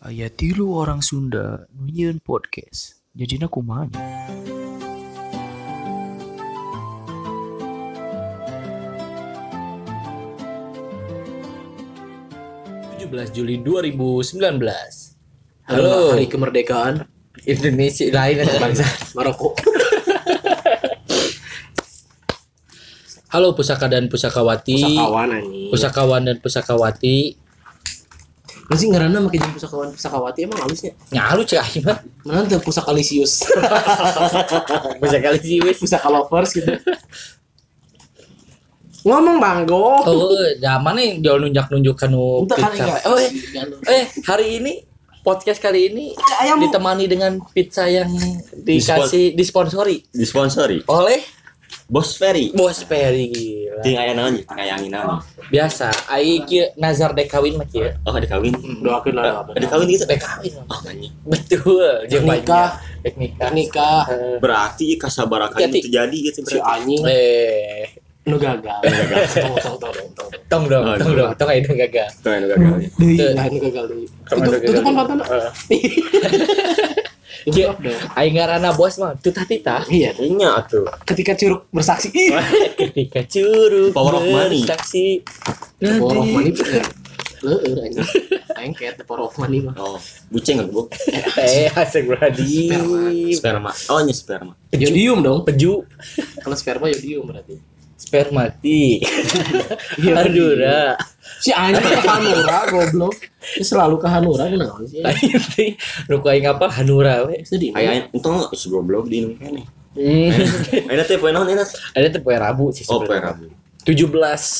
Aya tilu orang Sunda nunyeun podcast. Jadina kumaha? 17 Juli 2019. Halo, hari kemerdekaan Indonesia lain ada bangsa. Maroko. Halo pusaka dan pusakawati. Pusakawan anjing. Pusakawan dan pusakawati. Masih ngarana make jeung pusakawan pusakawati emang halusnya. Nyalu cek aing mah. Mana tuh. Pusaka sih wis. pusaka lovers gitu. Ngomong Banggo. Oh, zaman nih jual nunjuk-nunjuk kanu Entah kan pizza. Oh, eh, eh hari ini podcast kali ini Ayam ditemani dengan pizza yang dikasih disponsori disponsori oleh Bos Ferry Bos gila. ting aya naon tang aya angin naon Biasa, ai kieu nazar dek kawin mah kieu. oh ada kawin doakeun lah apa. ada kawin gitu Dek kawin. oh anjing Betul, Dek nikah. Dek nikah. Nikah berarti kasabarakan itu jadi gitu si berarti anjing Eh, nu gagal. Tong tong tong tong tong. tong dong, Oh, tong dong, tong ayo dong gagal. tuh yang gagal Deui, nah nu gagal deui. Pantan. Iya. Aing ngaranna bos mah tutah tita. Iya, nya tuh ketika curug bersaksi. Ketika curug Power of money. bersaksi. power of money. Leueur anjing. Aing kayak the power of money mah. oh buceng kan bu Eh, asik berarti. sperma oh nya sperma Yodium dong. Peju Kalau sperma yodium berarti. spermati. Dah. Si anjing ke Hanura goblok. Dia selalu ke Hanura kenapa sih? Lain Ruku aing apa Hanura we. Sedih. aya entong is goblok di Indonesia nih Hmm. Aina teh poe naon ini Ada tuh poe Rabu sih oh poe. Rabu 17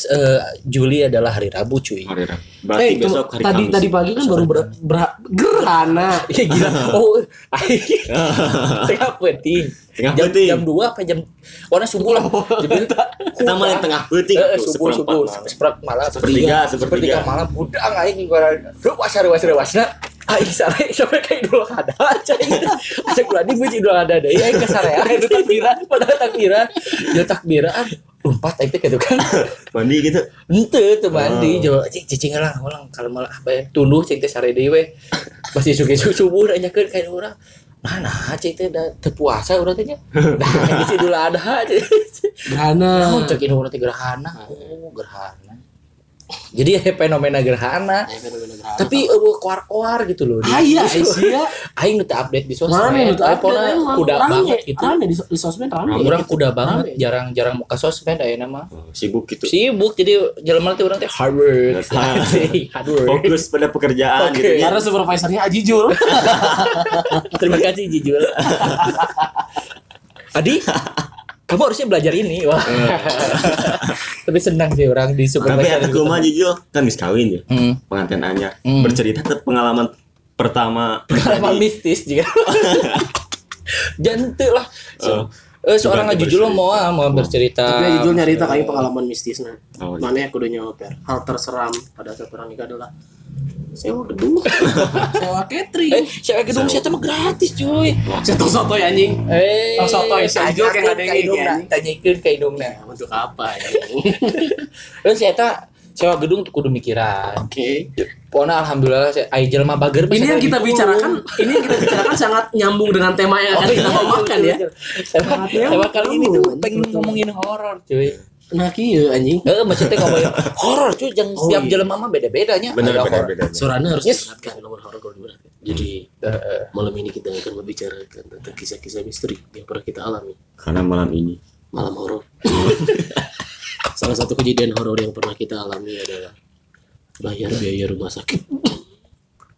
eh, Juli adalah hari Rabu cuy. hari Rabu berarti Eh, besok hari tadi Kamis tadi pagi kan baru ber, ber- gerhana. Iya gila. Oh, tengah penting. Tengah jam, penting. Jam 2 apa jam Warna subuh lah. Jam kita mah yang tengah peuting Eh, tuh, subuh subuh malam. seperempat malam Sepertiga, sepertiga. malam budang aing gua lu wasar wasar wasna aing sare sampai kayak dulu ada aja asa kula di buci dulu ada deh aing kasarean itu takbiran pada takbiran ya takbiran lompat aing teh gitu kan mandi gitu Ente tuh mandi, Oh. coba cing cicing lah, ulang kalau malah apa ya, tunduh cing teh sare deui we. Masih suki subuh da nyakeun kayak urang. Nah, nah, cing teh da teu puasa urang teh. Nah, isi dulu ada aja. Gerhana. Nah, cek ini urang teh gerhana. Oh, gerhana. Jadi ya fenomena gerhana. Tapi eueuh koar-koar gitu loh. Ah iya, Aisyah. Aing nu update di sosmed. Mana nu emang. kuda Rame, banget gitu. Rame di, di sosmed rame. Urang kuda banget, jarang-jarang muka sosmed ayeuna mah. oh, sibuk gitu Sibuk jadi jalan teh urang teh hard work. hard work. fokus pada pekerjaan gitu ya Karena supervisornya Aji Jul. Terima kasih Jijul. Adi, kamu harusnya belajar ini. Wah. Tapi senang sih orang di tapi supervisor. aku mah jujur kan mis kawin ya Hmm. pengantin anyar Hmm. bercerita tentang pengalaman pertama pribadi. mistis juga. Jangan tuh lah. So, Oh. Eh, seorang Jujul bercerita. mau ah, mau bercerita. Tapi Aji Jul nyarita kayak pengalaman mistisnya. Oh, iya. Mana yang kudu nyoper. Hal terseram pada saat orang nikah adalah sewa gedung, sewa Eh, catering, saya gedung saya mah gratis cuy. seto soto anjing. Eh, sotoy, si Jul kayak nggak ada yang gini, tanyakeun ka indungna. Nah, untuk apa ya? Terus saya tak sewa gedung tuh kudu mikiran. Oke. Pokoknya alhamdulillah saya ai jelema bager Ini yang kita gitu. bicarakan, ini yang kita bicarakan sangat nyambung dengan tema yang akan kita ngomongkan ya. Tema, Sangat tema kali ini tuh pengen ngomongin horor cuy. Nah, kieu anjing. Eh maksudnya ngomongin horor cuy, jangan Oh, setiap iya. jelema mah beda-bedanya. bener horor. bener Suaranya harus Yes. diingatkan nomor horor kalau diberatkan. Jadi Eh, malam ini kita akan membicarakan tentang kisah-kisah misteri yang pernah kita alami karena malam ini malam horor. Salah satu kejadian horor yang pernah kita alami adalah bayar biaya rumah sakit.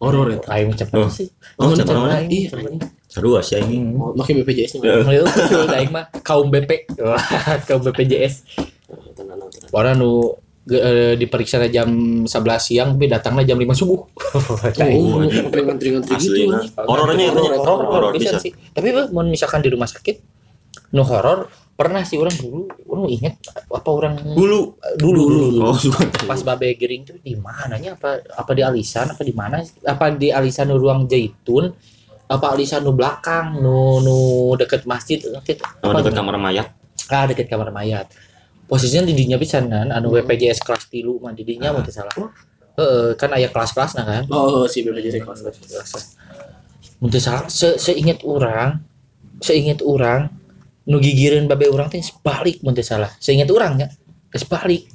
Horor ya. Aing cepet Oh. sih. Oh, Mun cepet aing. Iya, seru sih ini. Oh, Makin BPJS-nya. Ya. Mulai tuh aing mah kaum BP. Kaum BPJS. Tenang. Orang nu eh, diperiksa jam 11 siang tapi datangnya jam 5 subuh. Oh, ngantri-ngantri gitu. horornya itu horor, horor, horor bisa. Tapi mau misalkan di rumah sakit, no horor pernah sih orang dulu, orang inget apa orang dulu. Dulu dulu, dulu. oh pas babe giring tuh di mananya? Apa apa di alisan? Apa di mana apa di alisan ruang zaitun? Apa alisan nu belakang? Nu nu deket masjid? Deket, oh, apa dekat nu- kamar mayat. Ah deket kamar mayat. Posisinya di dinya pisanan anu Hmm. WPJS kelas tilu mah di dinya mau salah. Heeh, kan aya kelas-kelas nah kan. Oh, si BPJS kelas. Untuk salah. Se seinget orang, seinget orang nu gigireun babe urang teh sebalik mun teu salah. Seinget orang ya, geus balik.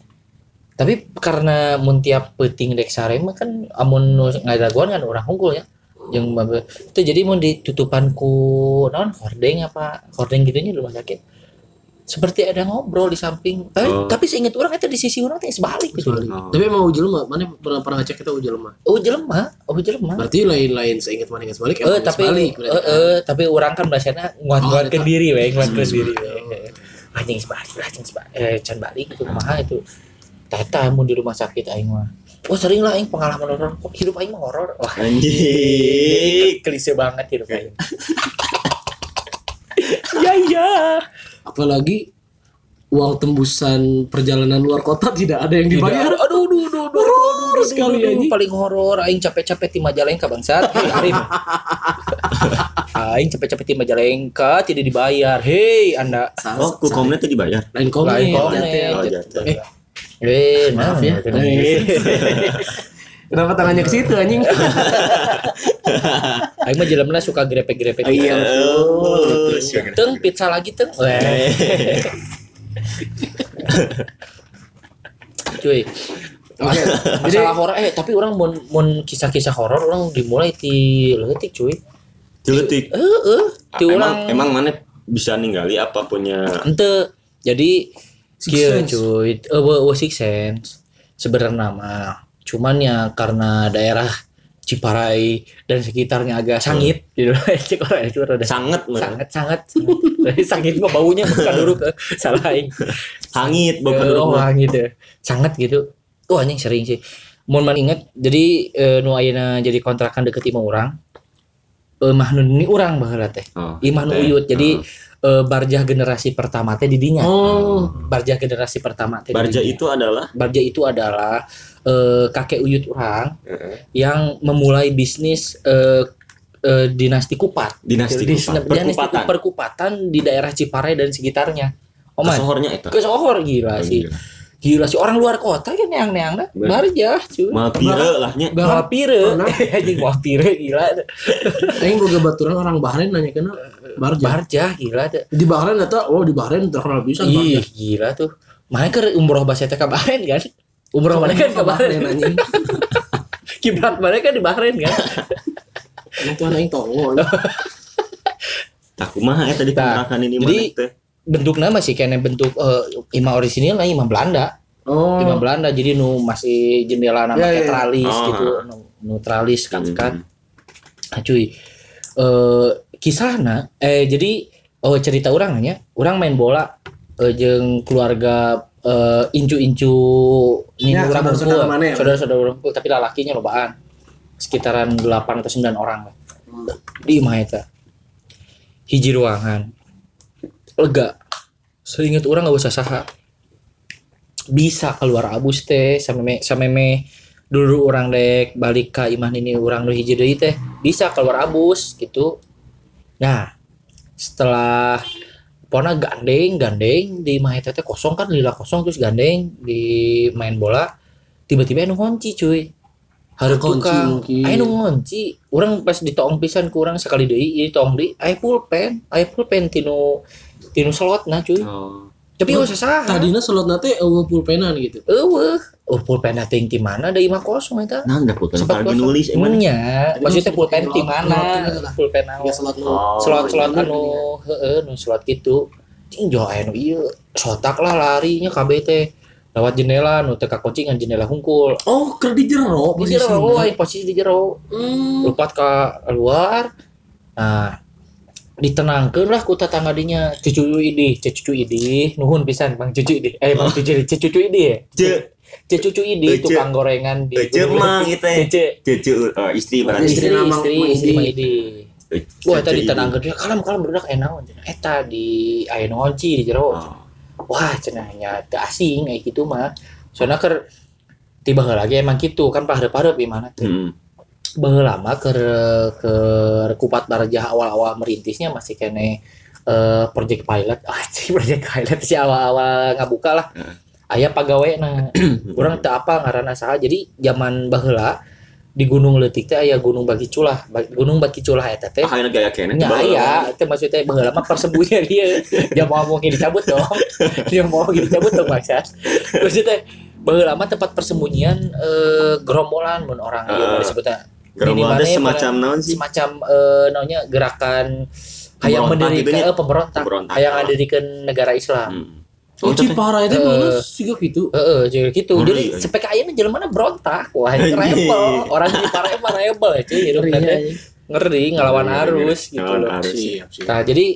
Tapi karena mun tiap peuting dek sare kan amun nu ngadaguan kan orang unggul ya. Yang babe itu jadi mun ditutupan ku non hordeng apa hordeng gitunya di rumah sakit. Seperti ada ngobrol di samping. Tapi, Oh. tapi seinget orang itu di sisi orang teh sebalik gitu. Sebalik. Oh. Tapi emang uji lemah, mana pernah pernah ngecek kita uji lemah. Oh jelema, oh jelema. Berarti lain-lain seingat mana nggak sebalik, Eh tapi sebalik. eh eh, tapi orang kan bahasanya nguat-nguat Oh, ke diri we, nguat ke diri. Anjing sebalik, anjing sebalik, eh can balik itu kumaha itu. Tata mun di rumah sakit aing mah. Oh sering lah aing pengalaman horor. Kok hidup aing mah horor. Wah, Anjing. klise banget hidup aing. Ya ya. Apalagi uang tembusan perjalanan luar kota tidak ada yang dibayar. Aduh, aduh, aduh, aduh, aduh, aduh, aduh, sekali, aduh, paling horor aing capek-capek di Majalengka bangsat. Hei, Arif. aing capek-capek di Majalengka tidak dibayar. Hei, Anda. Oh, ku komnet tuh dibayar. Lain komen. Lain ya, komen. ya. Oh, jatuh. Eh, Eh, Maaf maaf ya. Kenapa tangannya ke situ anjing? Aing mah jelemna suka grepek-grepek. Oh, iya. Oh. Teng pizza lagi teng. Weh. Cuy. Oke. Masalah horor eh tapi orang mun mun kisah-kisah horor orang dimulai ti leutik cuy. Celetik. Heeh, ti Emang urang emang mana bisa ninggali apa punya ente jadi Sense. cuy. Eh we six sense sebenarnya nama. Cuman ya karena daerah Ciparai dan sekitarnya agak sangit gitu. Orang itu rada sangat sangat sangat sangat. sangit mah baunya bukan dulu ke salah. Hangit bukan Eh, rumah. wah gitu sangat gitu. Wah anjing sering sih. Mau man inget jadi eh, nu ayeuna jadi kontrakan deket imah orang eh mah nu ini orang baheula teh. Oh, imah nu uyut. Jadi eh, barjah generasi pertama teh di dinya. Oh, barjah generasi pertama teh di Barja dinya. itu adalah? Barjah itu adalah eh, kakek uyut orang yang memulai bisnis eh, eh, dinasti kupat. Dinasti Di- Kupat. dinasti perkupatan. perkupatan di daerah Ciparai dan sekitarnya. Oh Kesohornya itu. ke Sohor gila sih. Gila sih orang luar kota kan yang neang dah. Barja cuy. Mal pire lah nya. Pernah. Anjing wapire gila. aing boga baturan orang Bahrain nanya kena Barja. Barja gila tuh. Di Bahrain eta oh di Bahrain terkenal bisa Ih Barja. gila tuh. Mana ke umroh bahasa teh ka Bahrain kan? Umroh mana kan ke Bahrain. anjing. Kiblat mana kan di Bahrain kan? Emang tuh aing tongo. Tak kumaha eta di Tah, kontrakan ini mana teh. Bentuknya masih kena bentuk eh, imah orisinil lah imah Belanda. Oh. Imah Belanda jadi nu masih jendela nama Ya, ya, ya. tetralis Oh, gitu. Nu, nu tralis kat-kat. Hmm. Nah, cuy. Eh kisahna eh jadi oh cerita orang nya, orang main bola eh, jeung keluarga eh, incu-incu ini Ya, urang saudara-saudara ngumpul. mana ya? Saudara-saudara ngumpul tapi lalakinya lobaan. Sekitaran 8 atau 9 orang lah. Hmm. Di imah eta. Hiji ruangan. Lega. Seinget orang nggak usah saha. Bisa keluar abus teh sampai me dulu orang dek balik ke imah ini orang nu hiji deui teh bisa keluar abus gitu. Nah setelah pona gandeng gandeng di imah teh kosong kan lila kosong terus gandeng di main bola tiba-tiba anu ngunci cuy. Harus Kunci tukang nu ngunci orang pas ditoong pisan ku urang sekali deui ieu tong di aya pulpen aya pulpen tinu tinu slotna cuy Oh. tapi Oh, oh, saha Tadina slot nate eueuh pulpenan gitu. eueuh oh pulpen teh di mana da imah kosong eta Nah, enggak pulpen Sempat lagi kosong. nulis emang. Nya, Tapi maksudnya pulpen slot- di slot mana? Pulpen? Ya slot nu. Oh, Slot-slot iya, anu heeh nu slot gitu. Cing nu ieu. Sotak lah larinya teh. Lewat jendela nu teh kakuncingan jendela hungkul. Oh, keur di jero Di jero, oh, posisi di jero. Hmm. Lupat ka luar. Nah, ditenangkeun lah ku tetangga dinya cucu idi cucu idi nuhun pisan bang cucu idi eh bang cucu idi cucu idi ya cucu idi Cucu. tukang gorengan di ce mang itu. Cucu. Cucu istri berarti. istri Istri istri Idi. Eh, wah cucu tadi ini. tenang gede kalem kalem budak enak eta di aya ngonci di jero Oh. wah cenahnya teu asing kayak gitu mah soalnya ker tiba lagi emang gitu kan pahareup-pahareup gimana tuh Hmm. Lama ke ke kupat barjah awal-awal merintisnya masih kene eh project pilot ah sih project pilot sih awal-awal ngabuka lah Heeh. aya pagawena urang teu apa ngaranna saha jadi zaman baheula di Gunung Leutik teh aya Gunung Bagi Culah Gunung Bagi Culah eta teh Ah, ayeuna gaya kene Nya aya, itu maksudnya baheula mah persembunyian dia. Dia mau mungkin dicabut dong. Dia mau dicabut dong Maksud. Maksudnya baheula mah tempat persembunyian eh gerombolan mun orang Ah. disebutnya. Gerombolan mana semacam naon sih? Semacam eh namanya gerakan kayak mendirikan gitu eh, pemberontak, Pemberontak. kayak mendirikan negara Islam. Hmm. Oh. Cipara itu Eh. mana siga gitu. Heeh, jadi gitu. Ngeri, Jadi kayak ini jelema berontak. Wah, rebel. Orang di Parah emang rebel ya, cuy. Hidup Ngerinya, teh. anjing. Ngeri ngelawan Ngeri, arus ngeri. gitu loh. siap. Nah, jadi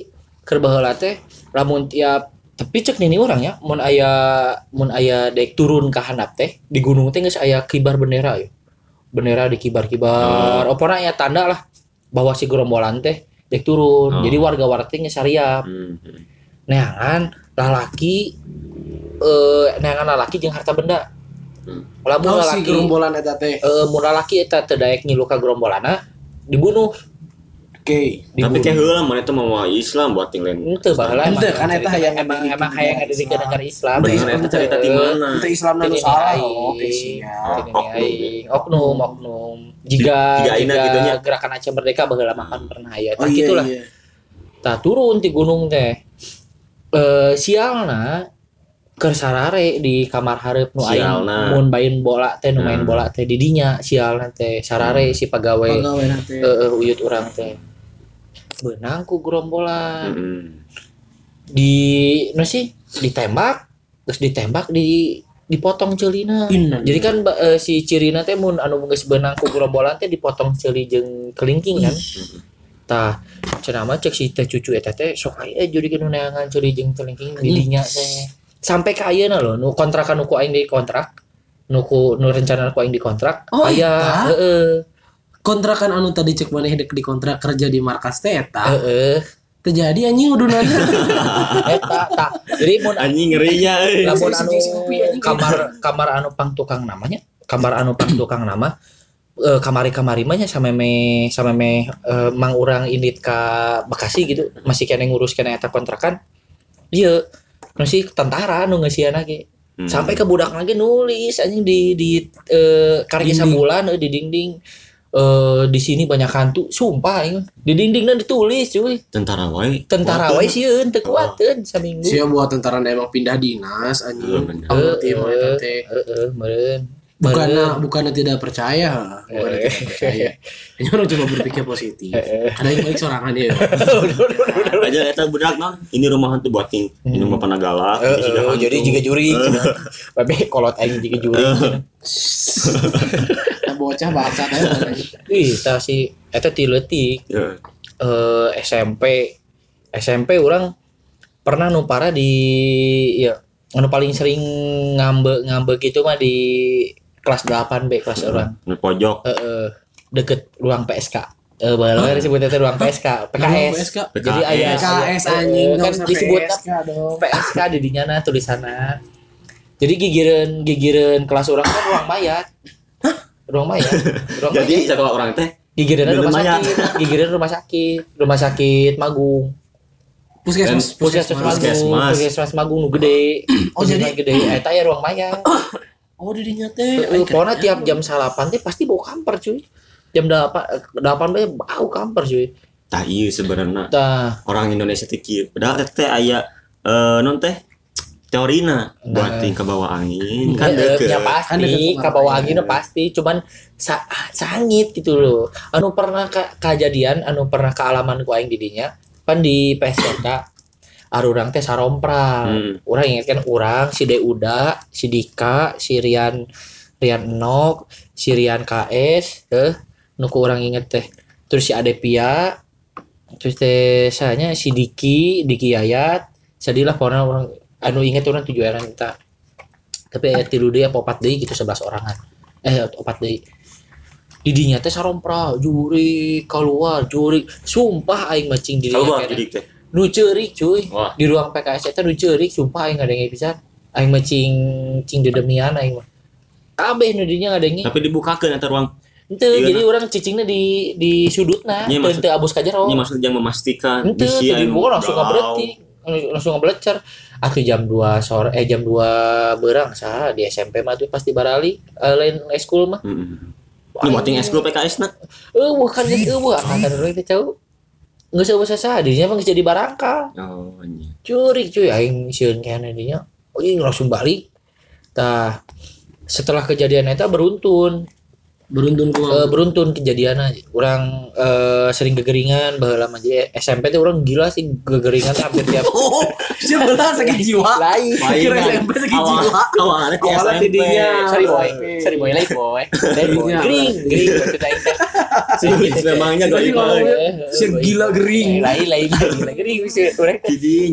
keur baheula teh lamun tiap tapi cek nini orang ya mun aya mun aya dek turun ke handap teh di gunung teh geus aya kibar bendera ya. Bendera di kibar-kibar. Oh. Opona aya tanda lah bahwa si gerombolan teh dek turun. Oh. Jadi warga-warga teh nyasariap. Hmm. Neangan lalaki eh neangan lalaki jeung harta benda. Hmm. Lamun Oh, si lalaki gerombolan eta teh. eh mun lalaki eta teu daek gerombolana dibunuh. Oke. Tapi Dibunuh. kayak heula mana itu mau Islam buat tinggalin. Ente baheula emang Ente, kan eta hayang emang emang hayang ngedirikan Islam. negara Islam. Bener eta cerita di mana? Itu Islam nu salah. aing. Oke, siap. Ini Oknum. Oknum, oknum. Jika Jika gerakan Aceh Merdeka baheula makan pernah aya. Oh Tah iya gitulah. iya. Tah turun ti gunung teh. Eh sialna keur sarare di kamar hareup nu aing mun main bola teh nu main Hmm. bola teh di dinya sialna teh sarare si pagawe Pagawe teh. eh uyut urang teh beunang ku gerombolan. Hmm. di no sih? Ditembak terus ditembak di dipotong celina. Inna. jadi kan eh, si cirina teh mun anu geus beunang ku gerombolan teh dipotong celi jeung kelingking kan. Tah cenah mah cek si teh cucu eta teh sok aya judikeun neangan celi jeung kelingking di dinya teh. Sampai ka ayeuna loh nu kontrakan nu ku aing di kontrak nu ku nu rencana ku aing di kontrak Oh, aya heeh kontrakan anu tadi cek maneh dek di kontrak kerja di markas teh eta. heeh Terjadi anjing udunana. eta tah jadi mun Anjing ngerinya euy. lamun anu kamar kamar anu pang tukang namanya kamar anu pang tukang nama eh, kamari kamari mah nya sameme sameme eh, mang urang indit ka Bekasi gitu masih kena ngurus kena eta kontrakan iya si tentara nu ngeusian ge Hmm. sampai ke budak lagi nulis anjing di di eh, karya Dinding. sabulan eh, di dinding eh di sini banyak hantu sumpah aing di dindingna ditulis cuy tentara wae. tentara Kuat, wae sieun teu kuateun saminggu Sia buat tentara emang pindah dinas anjing. teh. Heeh, meureun. Bukannya bukannya tidak percaya, bukannya Eh. tidak percaya. Hanya orang coba berpikir positif. Ada yang baik sorangan ya. Aja eta budak non. Ini rumah hantu buat ting. Ini rumah panagala. Heeh, sudah hantu. jadi jika juri tapi kolot aing jika juri bocah baca teh. ih tah si eta ti leutik Ya. eh SMP SMP orang pernah nu parah di ya anu paling sering ngambe ngambe gitu mah di kelas 8 B kelas orang Di pojok. Heeh, deket ruang PSK eh baheula we disebut eta ruang PSK PKS PSK. jadi aya PKS anjing kan disebut PSK dong. PSK di dinya na tulisanna. Jadi gigireun gigireun kelas orang kan ruang mayat. Ruang mayat. Ruang Jadi mayat. sekolah orang teh Gigireun rumah mayat. sakit. Gigireun rumah sakit. Rumah sakit Magung. Puskesmas, Puskesmas Magung. Puskesmas. Puskesmas Magung nu gede. Oh, jadi- gede eta ya ruang mayat. Oh, di dinya teh. Heeh, Pokoknya tiap jam salapan teh pasti bau kamper cuy. Jam 8 8 teh bau kamper cuy. tah ieu sebenarnya Tah, orang Indonesia teh kieu. Padahal teh aya eh non teh teorina buat ting ke bawah angin. Kan ya, deket. ya Kan pasti deket ke bawah angin ya. pasti. Cuman sa sangit gitu loh. Anu pernah ka kejadian anu pernah kealaman ku aing di dinya? Kan di PSK arurang teh sarompra. Hmm. urang inget kan urang si Deuda si Dika si Rian Rian Enok si Rian KS eh nuku orang inget teh. Terus si Adepia terus teh saya si Diki Diki Yayat. Sadilah pokoknya orang anu inget orang tujuh orang kita tapi aya tilu deui apa opat deui gitu 11 orangan eh opat deui di dinya teh sarompra juri keluar juri sumpah aing macing di dinya Keluar kena. jadi teh. nu ceurik cuy Wah. di ruang PKS eta nu ceurik sumpah aing ngadenge pisan aing macing cing dedemian aing mah kabeh nu dinya ngadenge Tapi dibukakeun eta ruang. Ente, Iya, jadi orang cicingnya di di sudutna, Iya, teu abus ka jero. Ini maksud yang memastikan Ente, jadi gua langsung galau. Langsung ngebelecer. Atau jam 2 sore eh jam 2 berang sah di SMP mah tuh pasti barali eh, lain school mah. Ini buat yang eskul PKS nak. eh bukan geus eueuh angkatan dulu itu cau Nggak usah usah sah dirinya mah jadi barangkal Oh, iya. curi cuy aing sieun kene dinya. Oh ini langsung balik. Tah setelah kejadian itu beruntun Beruntun ku. Eh, beruntun kejadiannya orang eh, sering gegeringan baheula mah SMP tuh orang gila sih gegeringan hampir tiap Oh, siapa lah sakit jiwa. lain Kira SMP sakit jiwa. Awalnya Awalnya tidinya. sorry boy SMP. sorry boy lain boy Iya. gering gering maksudnya aing teh Memangnya Tadi dari mana? Si gila gering. Eh, lain lain lain gila gering sih orang gering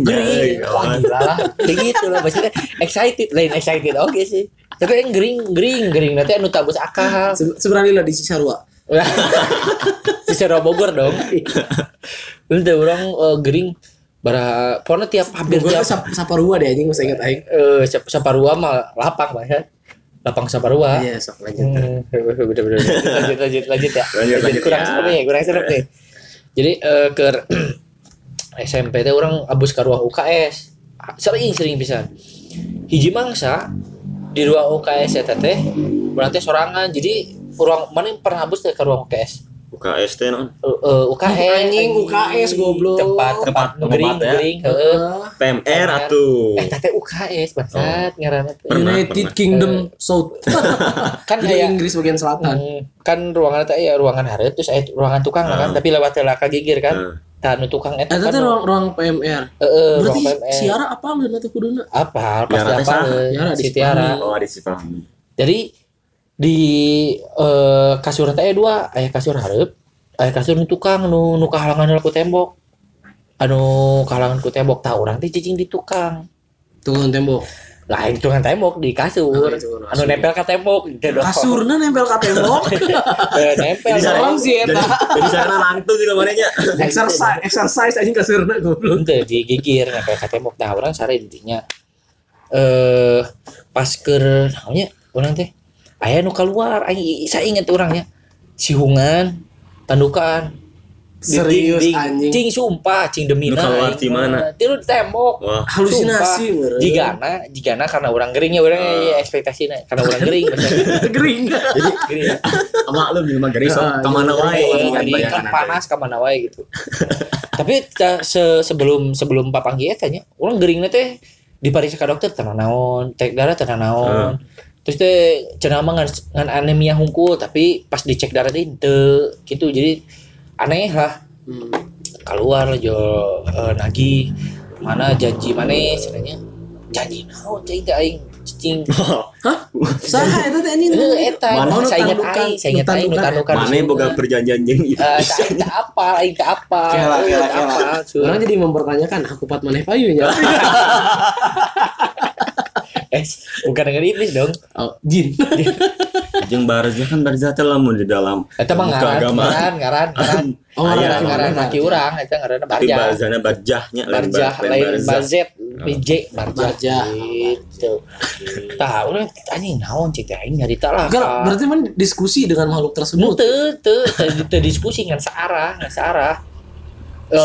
wah gila. Lah kayak gitu lah maksudnya excited. Lain excited. Oke sih. Tapi yang gering gering gering. Nanti anu tabus akal. Se- Sebenarnya lah di Cisarua. Sero Bogor dong. Udah orang eh, gering. Bara pokoknya tiap hampir tiap Saparua deh anjing masih ingat aing. eh Sap- Saparua mah lapang lah ya lapang Saparua. Iya, sok lanjut. Hmm, bener bener lanjut lanjut lanjut ya. Lanjut, lanjut. kurang ya. serem nih kurang serem nih. Jadi eh, ke SMP teh orang abus ke ruang UKS sering sering bisa hiji mangsa di ruang UKS ya teh berarti sorangan. Jadi ruang mana yang pernah abus teh ke ruang UKS UKS teh non. Eh, eh, UKS Anjing, UKS, goblok. tempat tempat Tempat gering tempat ya. PMR atuh. eh teh UKS bangsat ngaranna teh. Pernah, United. Kingdom South. kan kayak Inggris bagian selatan. Hmm, kan ruangan eta ya ruangan hareup terus aya ruangan tukang kan tapi lewat heula ka gigir kan Nah, tah nu tukang eta Eta kan teh ruang ruang PMR. heeh Berarti ruang PMR Siara apa lu nanti kuduna? apa pasti teh apa sah. Tiara di si Tiara Oh, ada si Fahmi. jadi di eh, kasur teh aya dua aya kasur hareup aya kasur nu tukang nu nu kahalangan ku tembok anu kahalangan ku tembok tah urang teh cicing di tukang Tukang tembok. lain tukang tembok di kasur Ah, itu kasur. anu nempel ka tembok gitu dong Kasurna nempel ka tembok. Eh, nempel Jadi dong. sih Jadi, eta. jadi sana langsung gitu mananya. Exercise exercise anjing kasurna goblok. Ente digigir nempel ka tembok nah orang sare didinya eh pas ke namanya orang teh aya nu keluar aing saya inget orangnya sihungan tandukan Serius dinding. anjing. cing sumpah cing demi Nu keluar di mana? tiru di tembok Wah, Halusinasi jigana jigana karena orang geringnya orang Ah. ekspektasinya karena orang gering. Gering. jadi gering sama lu di rumah geris Ah, ke mana iya, wae iya, Iya, kan kan panas ke mana wae gitu. Tapi ta- se- sebelum sebelum papang dia tanya, orang geringnya teh di parisa ka dokter tenang naon, cek darah tenang naon. Terus teh cenah mah ngan ngan anemia hungkul tapi pas dicek darah teh henteu gitu. Jadi aneh lah Hmm. keluar jo eh, nagih mana janji mana sebenarnya janji naon cing teh aing cing Hah? Saha eta teh anjing? Eh, eta Mana saya ingat aing saya ingat aing nutandukan. nutandukan Mana boga perjanjian jeung itu. Eh, tak tak apa, aing tak apa. Kela, kela. Orang jadi mempertanyakan aku pat maneh payunya. Eh, bukan dengan iblis dong. Oh, jin. Jeung barja kan barja teh lamun di dalam Eta mah buka ngaran, ngaran, ngaran, ngaran. Oh, Ngaran, ngaran, ngaran, ngaran. laki urang, eta ngaranna Tapi barja. barzana barjahnya lain Barjah, bar- lain barzah. bazet, BJ, barja. Barja. Gitu. Tah, urang anjing naon cik teh aing nyarita lah. Berarti man diskusi dengan makhluk tersebut. teu teu teu teu diskusi ngan searah, ngan searah. Eh,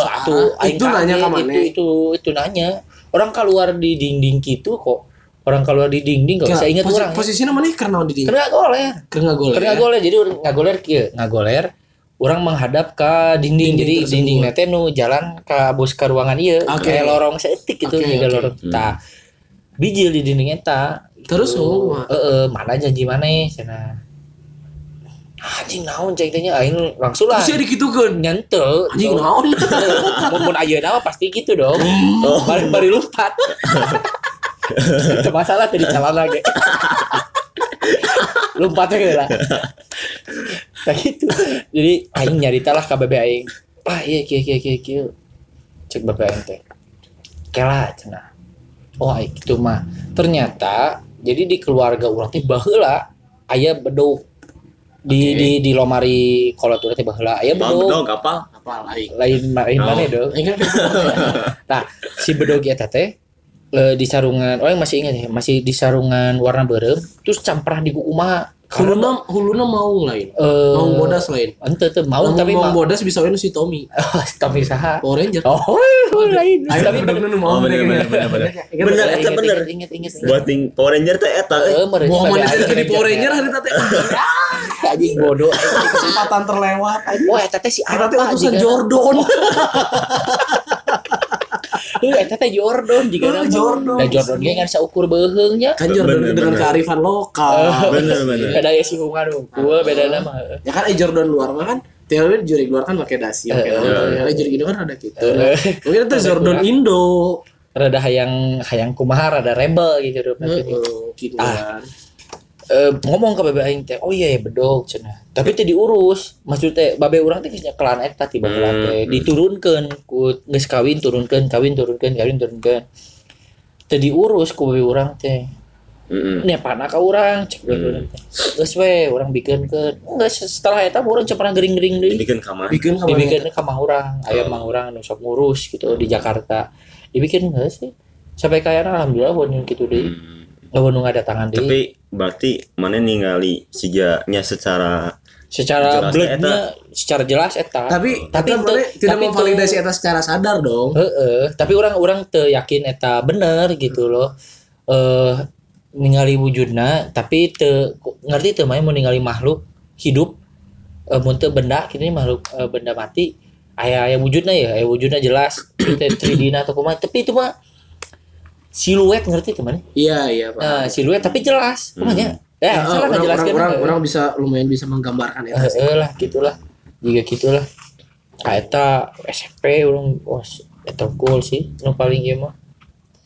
aing Itu nanya kaget, ka maneh. Itu itu itu nanya. Orang keluar di dinding gitu kok. Orang keluar di dinding kok. Saya ingat Posi- orang. ya. Posisinya mana karena di dia? Karena goler. Karena gol. Karena goler jadi orang ngagoler kieu, ngagoler orang menghadap ke dinding, Dinding jadi tersebut. dinding nanti nu jalan ke bus ke ruangan ieu Oke. kayak lorong seetik gitu Oke, jaga oke. lorong tah bijil di dinding eta Terus ngomong mah. Heeh, mana janji mana sana anjing naon cek tanya aing langsung lah Terus ya dikitukeun. nyente Anjing naon? mun mun ayeuna mah pasti gitu dong bari bari lupat itu masalah tadi calon lagi lompat aja lah. Kayak gitu. Jadi aing nyarita lah ke bebe aing. Ah iya kia kia kia kia cek bebe aing teh. Kela cenah. Oh aing gitu mah. Ternyata jadi di keluarga urang teh baheula aya bedog di Oke. di di lomari kolot urang teh baheula aya bedog dong apa? Apa lain? lain lain Oh. mana dong Ini kan Nah, si bedog eta teh eh, di sarungan, oh yang masih ingat ya, masih di sarungan warna berem, terus camprah di kuku mah Huluna huluna mau lain. Eh, Mau bodas lain. ente tuh mau tapi mau bodas bisa wae si Tommy. tapi saha Power Ranger. oh lain tapi bener bener Oh, mau bener, bener, bener, bener. Bener, eta bener. inget inget Buat ting Power Ranger teh eta. eh. Mau mana jadi Power Ranger. Hari tadi anjing bodoh kesempatan terlewat. wah eta teh si teh utusan jika Jordan. Eta teh Jordan jika Heuh, Jordan. Nah Jordan ge kan saukur beuheung nya Kan Jordan Bener, dengan bener. kearifan lokal. Bener bener. beda ya si hungan unggul beda nama Ya kan eh Jordan luar mah kan teori juri luar kan pakai dasi, pakai nama. Ya juri Indo kan ada gitu. Mungkin itu Jordan Indo. rada hayang hayang kumaha rada rebel gitu Heeh, uh, gitu Ah. Kan. ngomong ke babe aing teh oh iya ya bedog cenah tapi teh diurus maksud teh babe urang teh geus kelan eta tiba Hmm. kelan teh diturunkeun ku geus kawin turunkeun kawin turunkeun kawin turunkeun teh diurus ku babe urang teh Heeh. nepana ka urang cek Hmm. urang teh geus we urang bikinkeun enggak setelah eta urang cepet gering-gering deui Dibikin kamar. Bikin kamar. dibikin ke mang urang aya Oh. urang nu sok ngurus gitu di Jakarta dibikin enggak sih sampai kaya alhamdulillah won gitu deh Hmm. Lawan nu tangan deh Tapi berarti mana ningali siganya secara secara Jelas bloodnya eta. secara jelas eta Tapi Tapi tapi mana tidak tapi memvalidasi eta secara sadar dong. Heeh, tapi orang-orang teu yakin eta bener gitu loh eh ningali wujudna tapi teu ngerti teu main mau ningali makhluk hidup eh mun teu benda kitu makhluk eh, benda mati aya aya wujudna ya aya wujudna jelas itu 3D na atau kumaha tapi itu mah siluet ngerti teman Iya, iya, Pak. nah siluet tapi jelas kumanya ya Ya, salah orang, orang, ngejelaskeun orang, heeh. orang bisa lumayan bisa menggambarkan sih. Heeh lah gitulah juga gitulah eta SMP orang was eta cool sih nu paling ieu mah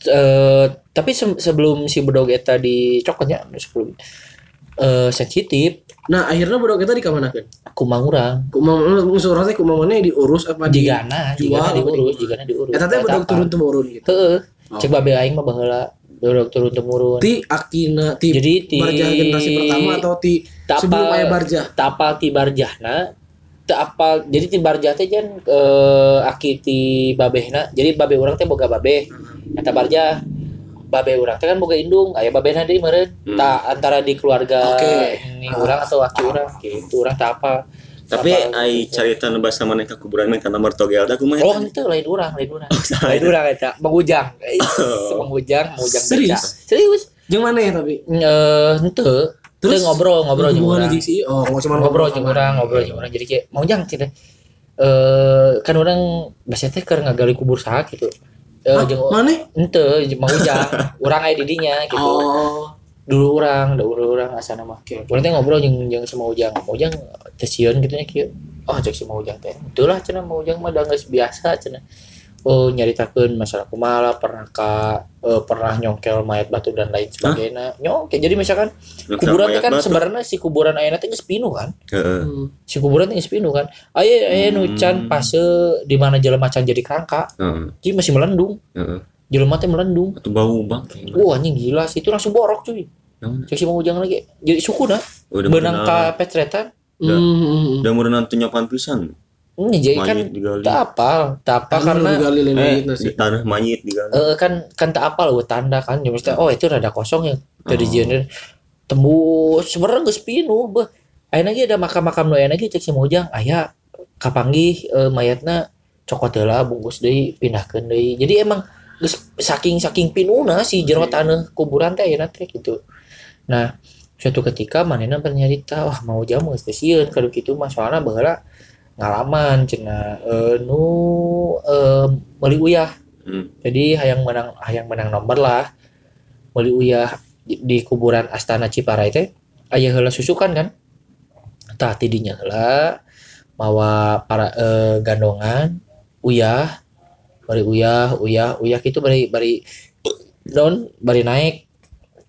eh tapi se- sebelum si bedog eta dicokotnya sebelum eh sensitif Nah, akhirnya bodoh kita di kamana kan? kumang urang Kumang musuh orang teh kumang mana diurus apa di jigana jual jigana diurus di- jigana diurus Eta teh apa? turun temurun gitu. Heeh. Oh. cek babe aing mah baheula bedog turun temurun Ti akina ti Jadi ti- barjah generasi pertama atau ti Tak sebelum apa- aya barjah. tak apal ti barjahna apal jadi ti barjah teh jan eh, aki ti babehna jadi babe urang teh boga babe eta barjah babe urang teh kan boga indung aya babehna deui meureun Hmm. tak antara di keluarga Oke. ini urang atau aki urang gitu urang tak apa tapi ai carita nu basa maneh ka kuburan mah kana mertogel da kumaha Oh itu lain urang, lain urang. lain urang eta, mengujang. Mengujang, mengujang beca. Serius? Serius. Jeung mana ya tapi? Eh, henteu. Terus ngobrol, ngobrol jeung aja sih. Oh, cuma ngobrol jeung urang ngobrol jeung urang jadi kayak mau jang cina eh kan orang biasanya teh keur ngagali kubur saha gitu eh jeung mana? ente mau ujang urang aya di dinya gitu Oh. Dulu urang dulu urang asana mah. Oke, oke. urang teh ngobrol jeung jeung si Ujang. Ujang teh sieun gitu nya kieu. Oh cek si Ujang teh. Itulah cenah mau ujang mah da geus biasa cenah. Oh nyaritakeun masalah kumaha pernah ka eh, pernah nyongkel mayat batu dan lain sebagainya. Nyongkel jadi misalkan kuburan teh kan sebenarnya si kuburan ayeuna teh geus pinuh kan? Heeh. Hmm. si kuburan teh geus pinuh kan? Aya aya nu can fase di mana jelema can jadi kerangka heeh. jadi masih melendung. Heeh jelema teh melendung atuh bau bang. Wah anjing gila sih. Itu langsung borok cuy. Naon? cek si mau ujang lagi. Jadi suku dah. Udah benang ka petretan Udah. Hmm. udah meureun nanti nyopan pisan. Ini jadi kan tak apal. Tak apal karena digali eh gitu di tanah mayit digali. Eh, kan kan tak apal we tanda kan. Jadi mesti oh itu rada kosong ya. Dari Oh. genre tembus. Sebenarnya geus pinuh beuh. Aya lagi ada makam-makam nu lagi cek si Mojang aya kapanggih eh, mayatna cokot heula bungkus deui pindahkeun deui. Jadi emang geus saking saking pinuhna si jero taneuh kuburan teh ayeuna teh gitu. Nah suatu ketika manehna bernyarita wah mau jam geus sieun kalau kitu mah soalna baheula ngalaman cenah eh, nu eh, meuli uyah. Hmm. jadi hayang menang hayang menang nomor lah meuli uyah di, di kuburan Astana Ciparai teh aya heula susukan kan? Tah tidinya heula mawa para eh, gandongan uyah bari uyah uyah uyah gitu bari bari don bari naik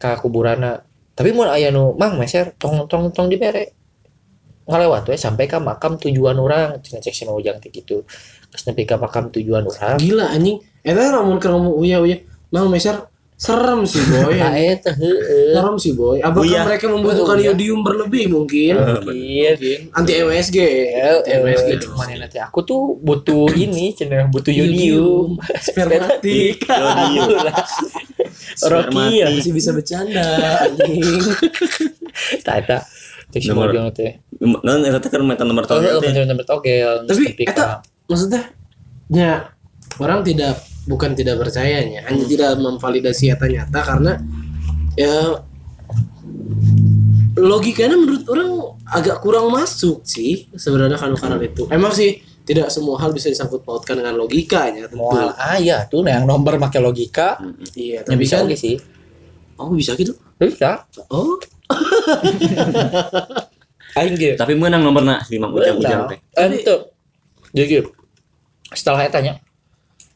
ka kuburana. Tapi mun aya nu mang meser tong tong tong dibere ngalewat we sampai ka makam tujuan orang cenah cek si ujang teh gitu. Geus nepi ka makam tujuan orang Gila anjing. Eta lamun keur ngomong uya uya. Mang meser serem sih boy. Nah. Serem sih boy. Apakah Uya. mereka membutuhkan yodium berlebih mungkin? Mungkin. Mungkin. Anti MSG. Anti eh, MSG. cuman nanti aku tuh butuh ini cenah butuh yodium. Spermatik. Yodium. Rokia. Masih bisa bercanda anjing. cek si Nomor- mojang teh eta teh kan nomor teh. bener-bener togel Tapi eta maksudnya ya orang tidak bukan tidak percayanya hanya tidak memvalidasi eta nyata karena ya logikanya menurut orang agak kurang masuk sih sebenarnya kan karena itu. Emang sih tidak semua hal bisa disangkut pautkan dengan logikanya tentu. Hal ah iya tuh yang nomor pakai logika. Iya ya tapi bisa kan oke sih. Oh bisa gitu? Bisa. Oh. Aing gitu Tapi menang nomorna si Mang Ujang-Ujang teh. Ente. Jadi setelah saya tanya,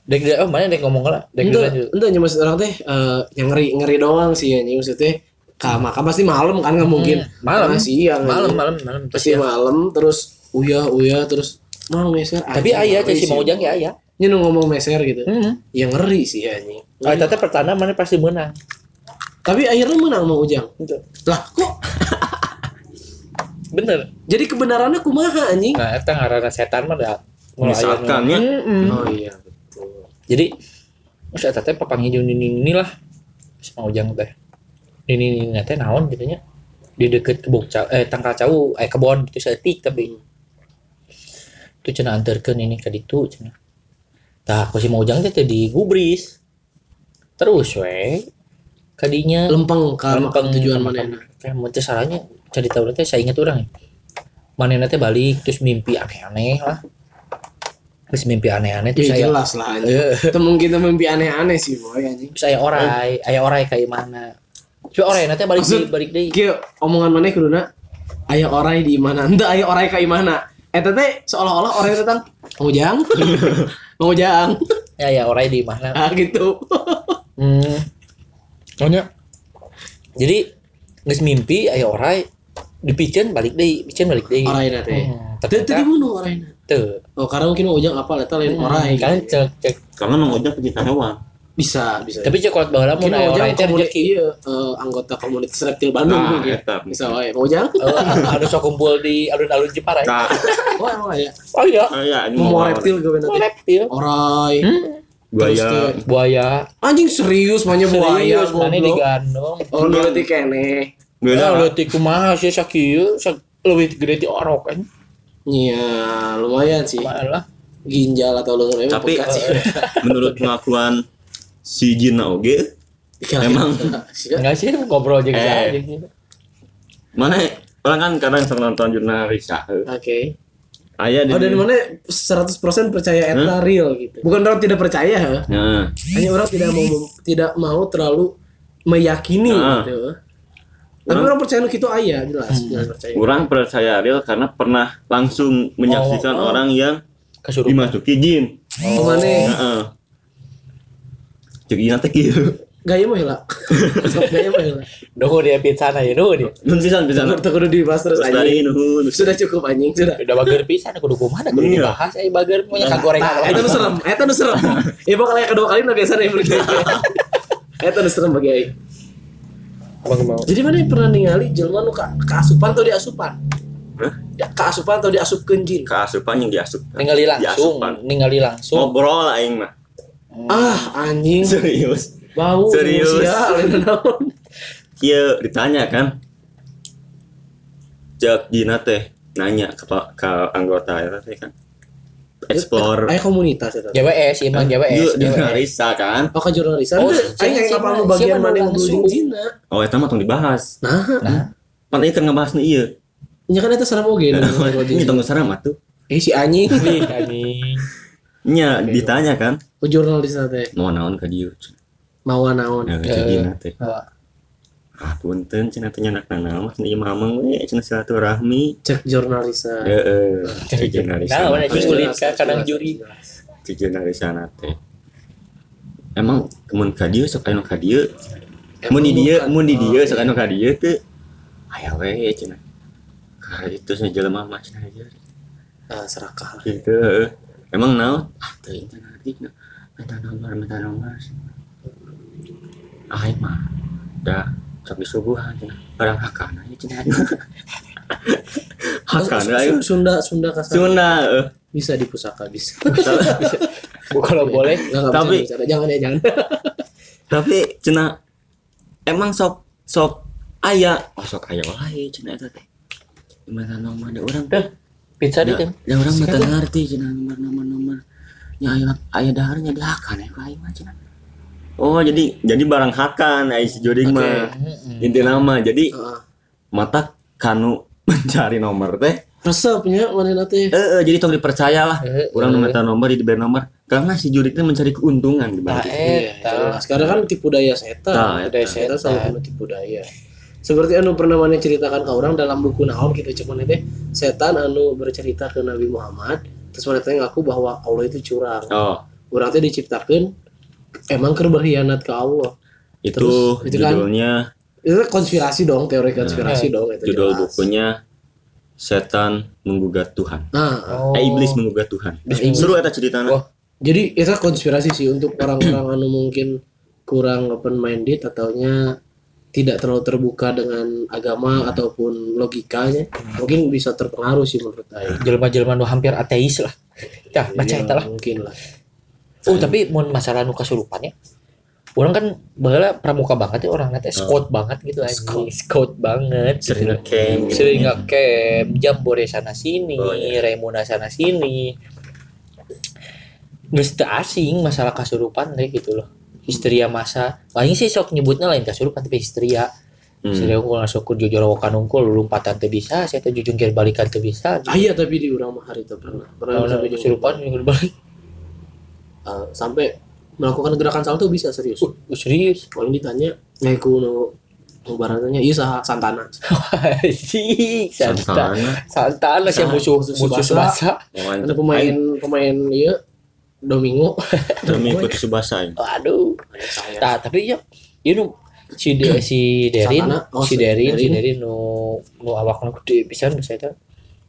dek dia oh mana dek ngomong lah, dek enggak ya maksud orang teh eh, yang ngeri ngeri doang sih ya maksudnya ka maka pasti malam kan nggak mungkin malam. Karena siang malam anjing. malam malam pasti malam terus uya uya terus mau meser Tapi ayah si mau ujang ya ayah. Ini nu ngomong meser gitu. Hmm. Yang ngeri sih ya ini. Oh, tete pertanda mana pasti menang. Tapi akhirnya menang mau ujang. Lah kok Bener. jadi kebenarannya kumaha anjing? Nah, eta ngaranna setan mah da. mulai aya Misalkan ya. Oh iya betul. Jadi terus eta teh papanggih jeung ini ini lah. Si mau ujang teh. Ini ini teh naon gitu nya. Di deket kebun eh tangkal cau, eh kebon gitu setik tapi itu cenah anterkeun ini ka ditu cenah. Tah, ku si mau ujang teh teh digubris. Terus we kadinya Lempeng ka lempeng tujuan mana? Kayak mau teh salahnya cari tahu teh saya ingat orang. Mana teh balik terus mimpi aneh-aneh lah. Terus mimpi aneh-aneh terus Ya saya jelas lah. Eh. Itu mungkin itu mimpi aneh-aneh sih boy anjing. terus aya orai, aya orai kayak mana. Coba orai nanti balik Maksud- deui, balik deui. Kieu omongan mana kuduna aya orai di mana? Henteu aya orai ka imana. Eta teh seolah-olah orai tentang Mang Ujang. Mang Ujang. Ya ya orai di mana? Ah gitu. Hmm. Soalnya jadi geus mimpi aya orai dipikeun balik deui, pikeun balik deui. Oraina teh. Hmm, Teu teu ternyata dibunuh oraina. Teu. Oh, karena mungkin Ujang apa eta lain orai. Kan gitu. cek cek Karena Mang Ujang pecinta hewan. Bisa, bisa. tapi cek aya Mang orai Ujang teh komunitas rezeki. iya, eh, anggota komunitas reptil Bandung Nah, eta. Bisa wae. Mang Ujang. Oh, anu sok kumpul di alun-alun Jepara. ya? Nah, Oh, emang aya. Oh iya. ah, ya ini Mau mau reptil gue Oh, nanti. reptil. Orai. buaya. Terus teh, Buaya. Anjing serius banyak buaya Serius, mana digandong. Oh, berarti kene. Beda Ya, lah. leutik kumaha sih sakieu, sak leuwih gede ti orok kan. Iya, lumayan sih. Malah. Ginjal atau emang Tapi sih. menurut pengakuan si Jina oge emang Sih, Enggak sih ngobrol aja Eh. aja gitu. mana orang kan kadang sok nonton jurnalis ya. Oke. Aya di Oh, dari mana 100% percaya eta real gitu. Bukan orang tidak percaya. Nah, hanya orang tidak mau tidak mau terlalu meyakini Nah. gitu. Tapi orang percaya nu kitu aya jelas, jelas percaya. orang percaya real karena pernah langsung menyaksikan Oh, oh. orang yang Kesurupan. dimasuki jin. Oh, mana? Heeh. Cek Jina teh kieu. Gaya mah heula. Sok gaya mah heula. Nunggu dia pisan aja nunggu dia. Nun pisan pisan. Teu kudu dibahas terus anjing. nuhun. Sudah cukup anjing, sudah. Udah bager pisan kudu kumaha kudu Iya. dibahas ai bager punya kagorengan. Eta nu serem, eta nu serem. Ibu kalau yang kedua kali nah biasa yang pergi. Eta nu serem bagi aing. Abang mau. Jadi mana yang pernah ningali jelema nu ka kaasupan atau diasupan? Hah? Ya, kaasupan atau diasupkeun jin? Keasupan yang diasup. Ningali langsung, Diasupan. ningali langsung. Ngobrol lah aing mah. Ah, anjing. Serius. Bau Serius. naon. Kieu ditanya kan. Cek Jina teh nanya ke ke anggota eta teh kan. Explore. Aya komunitas eta. GWS, iya mah GWS. Di GWS. Narisa kan. Oh, ke jurnalisan. Oh, Oh, yang siapa- kapal nu bagian mana yang jeung Cina. Oh, eta mah tong dibahas. Nah, Nah, Pan ieu kan ngebahas nu ieu. nya kan eta sareng oge Ini tong sareng mah tuh. Eh si anjing. ih anjing. Nya ditanya kan. Ku jurnalis teh. Mau naon ka dieu? Mau naon? Ya cek Jina teh. Ah, Ah punten cenah teh nyanak naon cenah ieu mamang we cenah silaturahmi. Cek jurnalis. Heeh. Cek Narisa. Nah, mana ka kadang juri. Cek Narisa teh. Emang mun ka dieu sok anu ka dieu. Mun di dieu, mun di dieu sok anu ka dieu teh. Aya we cenah. Ka itu jelema mah cenah aja. Ah, serakah. Gitu. Emang naon? Ah, teuing teh nanti. Minta nomor, minta nomor. Ah, mah. Dah sok disuguhan cenah. Barang hakana ieu cenah. Hakana ayo. Sunda Sunda kasar. Sunda. eh. Bisa di pusaka bisa. Bu, kalau boleh Nggak, nggak Tapi- bisa bicara. jangan ya jangan. Tapi cenah emang sok sok aya masuk aya wae cenah eta teh gimana nomor ada orang Dah, pizza di kan. Ya orang mah teu ngarti cenah nomor-nomor. Ya aya aya daharnya dihakan ya mah cenah. Oh jadi jadi barang hakan ai si Joding mah. Inti nama jadi Heeh. mata kanu mencari nomor teh. resepnya mana teh Eh, eh, jadi tong dipercaya lah. Eh, Orang minta nomor di diberi nomor karena si teh mencari keuntungan di Nah, balik. Iya, eta. jelas. Sekarang kan tipu daya setan. Nah, tipu daya setan selalu tipu daya. Seperti anu pernah mana ceritakan ke orang dalam buku naon gitu cuman itu setan anu bercerita ke Nabi Muhammad terus mana teh ngaku bahwa Allah itu curang. Oh, Orang teh diciptakan emang berkhianat ke Allah. itu Terus, itu kan- judulnya Itu konspirasi dong, teori konspirasi dong itu judul jelas. bukunya Setan Menggugat Tuhan. Nah, Oh. Eh, iblis menggugat Tuhan. Iblis. Seru eta ceritanya. Wah. jadi itu konspirasi sih untuk orang-orang anu mungkin kurang open minded ataunya tidak terlalu terbuka dengan agama ataupun logikanya mungkin bisa terpengaruh sih menurut saya Jelema-jelema nu hampir ateis lah. Tah, baca eta lah. mungkin lah Oh, tapi mun masalah nu kasurupan ya. Orang kan baheula pramuka banget ya orang nanti scout banget gitu anjing. Scout banget. gitu. Sering gitu. Sering ngecamp, jambore sana sini, Oh, iya. remuna sana sini. Teu asing masalah kasurupan deh gitu loh. Histeria masa. Paling sih sok nyebutnya lain kasurupan tapi histeria. Hmm. Histeria unggul masuk ke jujur wakan unggul lompatan teu bisa, saya teh jujungkir balikan teu bisa. ah, iya tapi di urang mah hari itu pernah pernah sampai kasurupan jujur balik. Uh, sampai melakukan gerakan salto bisa serius Uh, serius. kalau ditanya kuno nu baratnya iya saha santana Anjing, Santa. Santana. Santana sih musuh Musuh Subasa. Subasa. ada pemain pemain iya Domingo Demi ikut Subasa ini. Aduh. saya Nah, tapi ya you know, si De, si Derin, Santana? Oh, si si Derin, si Derin. Derin nu nu awakna gede pisan geus eta.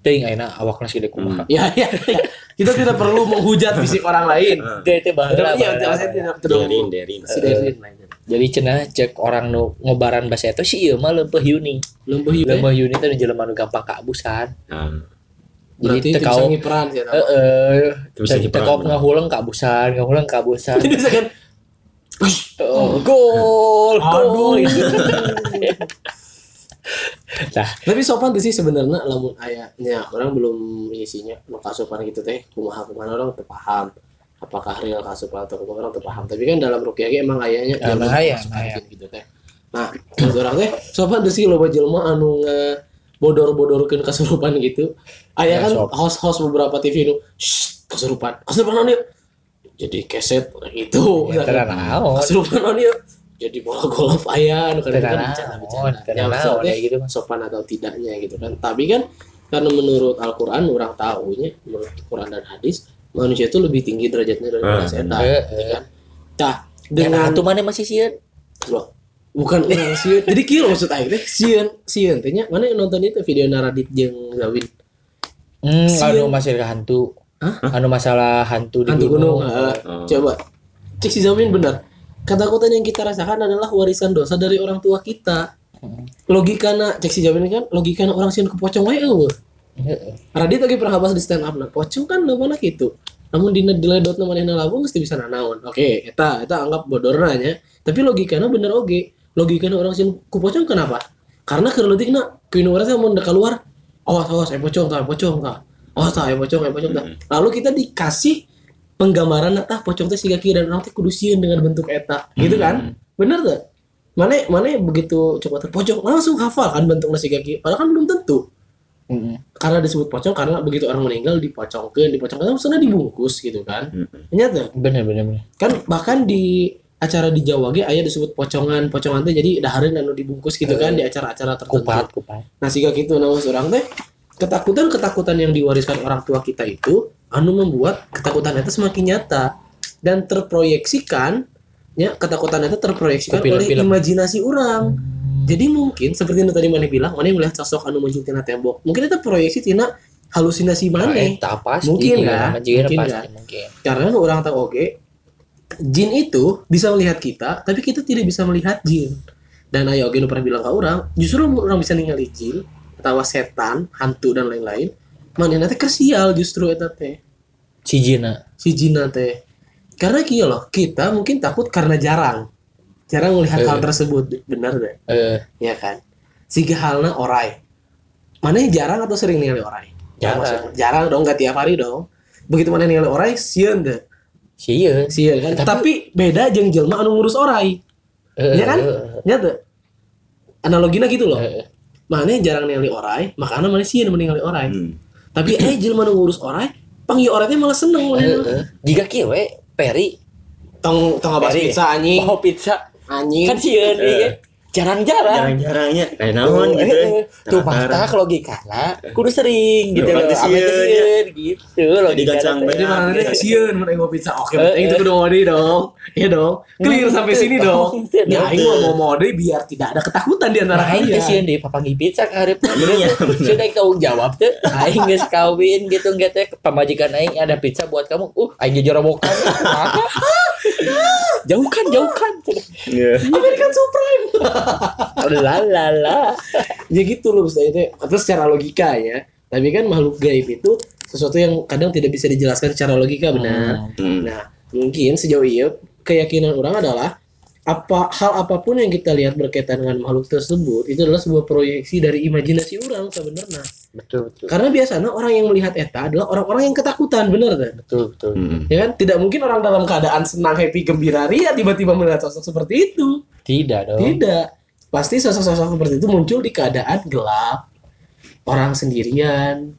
Teuing ayeuna awakna si kumaha. ya ya ya. kita tidak perlu menghujat fisik orang lain Teh teh baheula. Iya, tidak Derin, Derin. si Derin Jadi cenah cek orang nu ngobaran bahasa eta si ieu mah leumpeuh Yuni. lembah hiu Leumpeuh Yuni teh jelema nu gampang kaabusan. Nah, Jadi itu teu bisa kau ngiperan sih heeh. Terus lagi Teu perang, kau bener. ngahulang kaabusan, ngahulang kaabusan. jadi misalkan Oh, gol, Aduh. nah, tapi sopan tuh sih sebenarnya lamun ayahnya orang belum isinya nu kasupan gitu teh kumaha kumaha orang tuh paham apakah real kasupan atau kumaha orang tuh paham tapi kan dalam rupiah ge emang ayahnya Emang jalur aya, kasupan aya. gitu teh nah orang teh sopan tuh sih loba jelema anu nge bodor-bodorkeun kasurupan gitu aya Ya, kan sop. host-host beberapa TV nu "Shh, kasurupan kasurupan naon ieu?" jadi keset gitu ya tenan naon. kasurupan ieu? Jadi bola golf aya Tenan kadang-kadang naon, bercanda-bercanda tenan Ya, maksudnya gitu sopan atau tidaknya gitu kan tapi kan karena menurut Al-Quran orang tahunya menurut Quran dan hadis manusia itu lebih tinggi derajatnya daripada Ah, setan benar. gitu kan nah Dengan tuh mana masih sieun? Loh, bukan orang sieun jadi kilo maksud aing teh sieun sieun teh nya mana yang nonton itu video Naradit jeung Zawin Hmm, anu masih hantu. Hah? Anu masalah hantu di hantu gunung heeh. Oh. coba cek si Zawin benar ketakutan yang kita rasakan adalah warisan dosa dari orang tua kita. Logikana cek si Zawin kan logikana orang sieun kepocong wae eueuh Heeh. Radit lagi pernah bahas di stand up nah pocong kan mana gitu. Namun di diledot nama nena labung mesti bisa nanaon oke eta eta anggap bodorna nya tapi logikanya bener oge. Logikanya orang sih ku pocong kenapa? Karena kerletikna kuino orang mau udah keluar awas awas eh pocong tah pocong tah awas eh pocong eh pocong tah lalu kita dikasih penggambaran tah pocong teh siga dan orang teh kudu sieun dengan bentuk eta. Gitu kan? Bener tuh mana mana begitu coba terpocong langsung hafal kan bentuknya siga kieu padahal kan belum tentu. Heeh. karena disebut pocong karena begitu orang meninggal dipocongkeun dipocongkeun maksudnya dibungkus gitu kan? Mm-mm. nyata Bener bener bener. kan bahkan di acara di Jawa ge aya disebut pocongan pocongan teh jadi dahareun anu dibungkus gitu kan di acara-acara tertentu. Kupat kupat. nah sehingga gitu nama orang teh ketakutan ketakutan yang diwariskan orang tua kita itu anu membuat ketakutan itu semakin nyata dan terproyeksikan ya ketakutan itu terproyeksikan Ke oleh film-film. imajinasi orang jadi mungkin seperti yang tadi mana bilang mana melihat sosok anu muncul tina tembok mungkin itu proyeksi tina halusinasi mana pasti. Mungkin kan? Mungkin, Mungkin pasti mungkin. karena orang tahu oke jin itu bisa melihat kita tapi kita tidak bisa melihat jin dan ayo oke pernah bilang ke orang justru orang bisa ningali jin atau setan hantu dan lain-lain mana nanti kersial justru eta teh Si Jina. si jin teh. Karena kia loh kita mungkin takut karena jarang. Jarang melihat Eh. hal tersebut. Benar deh. Eh, ya kan? Siga halna orai. Mana jarang atau sering ningali orai? Jarang. Maksudnya, jarang dong gak tiap hari dong. Begitu mana ningali orai sieun deh. Sieun. sieun kan? Tapi- tapi, beda jeung jelma anu ngurus orai. Eh, Iya kan? eh, nyata analoginya gitu loh. Eh, eh. mana jarang ningali orai makanya mana sieun mending ningali orai. Hmm. tapi eh jelma nu ngurus orai panggil orai teh malah seneng Eh, mana eh. Jika kieu we. Peri tong tong Peri. pizza anjing. Mau pizza. Anjing. Kan sieun Eh. Jarang-jarang. jarang-jarangnya kayak naon Tuh, gitu eh, eh. Tuh mantap logikana kudu sering gitu Ya, loh. sieun, gitu teh. Jadi Ya, mana nih sieun mun aing mau pizza. Oke, Eh, penting itu eh. kudu mode dong. Iya dong. Clear sampai sini dong. Ya aing mau mau mode biar tidak ada ketakutan di antara aing kalian. sieun deui papanggi pizza ka hareup. Iya, aing tanggung jawab teh. Aing geus kawin gitu enggak teh pamajikan aing ada pizza buat kamu. Uh, aing jadi robokan. jauhkan, jauhkan. Iya. American Supreme. La la la. ya gitu loh Ustaz itu. Terus secara logika ya. Tapi kan makhluk gaib itu sesuatu yang kadang tidak bisa dijelaskan secara logika benar. Hmm. Nah, mungkin sejauh ini keyakinan orang adalah apa hal apa pun yang kita lihat berkaitan dengan makhluk tersebut itu adalah sebuah proyeksi dari imajinasi orang sebenarnya. Betul, betul. Karena biasanya orang yang melihat eta adalah orang-orang yang ketakutan, bener kan? Betul, betul. Hmm. Ya kan? Tidak mungkin orang dalam keadaan senang, happy, gembira, ria tiba-tiba melihat sosok seperti itu. Tidak dong. Tidak. Pasti sosok-sosok seperti itu muncul di keadaan gelap, orang sendirian,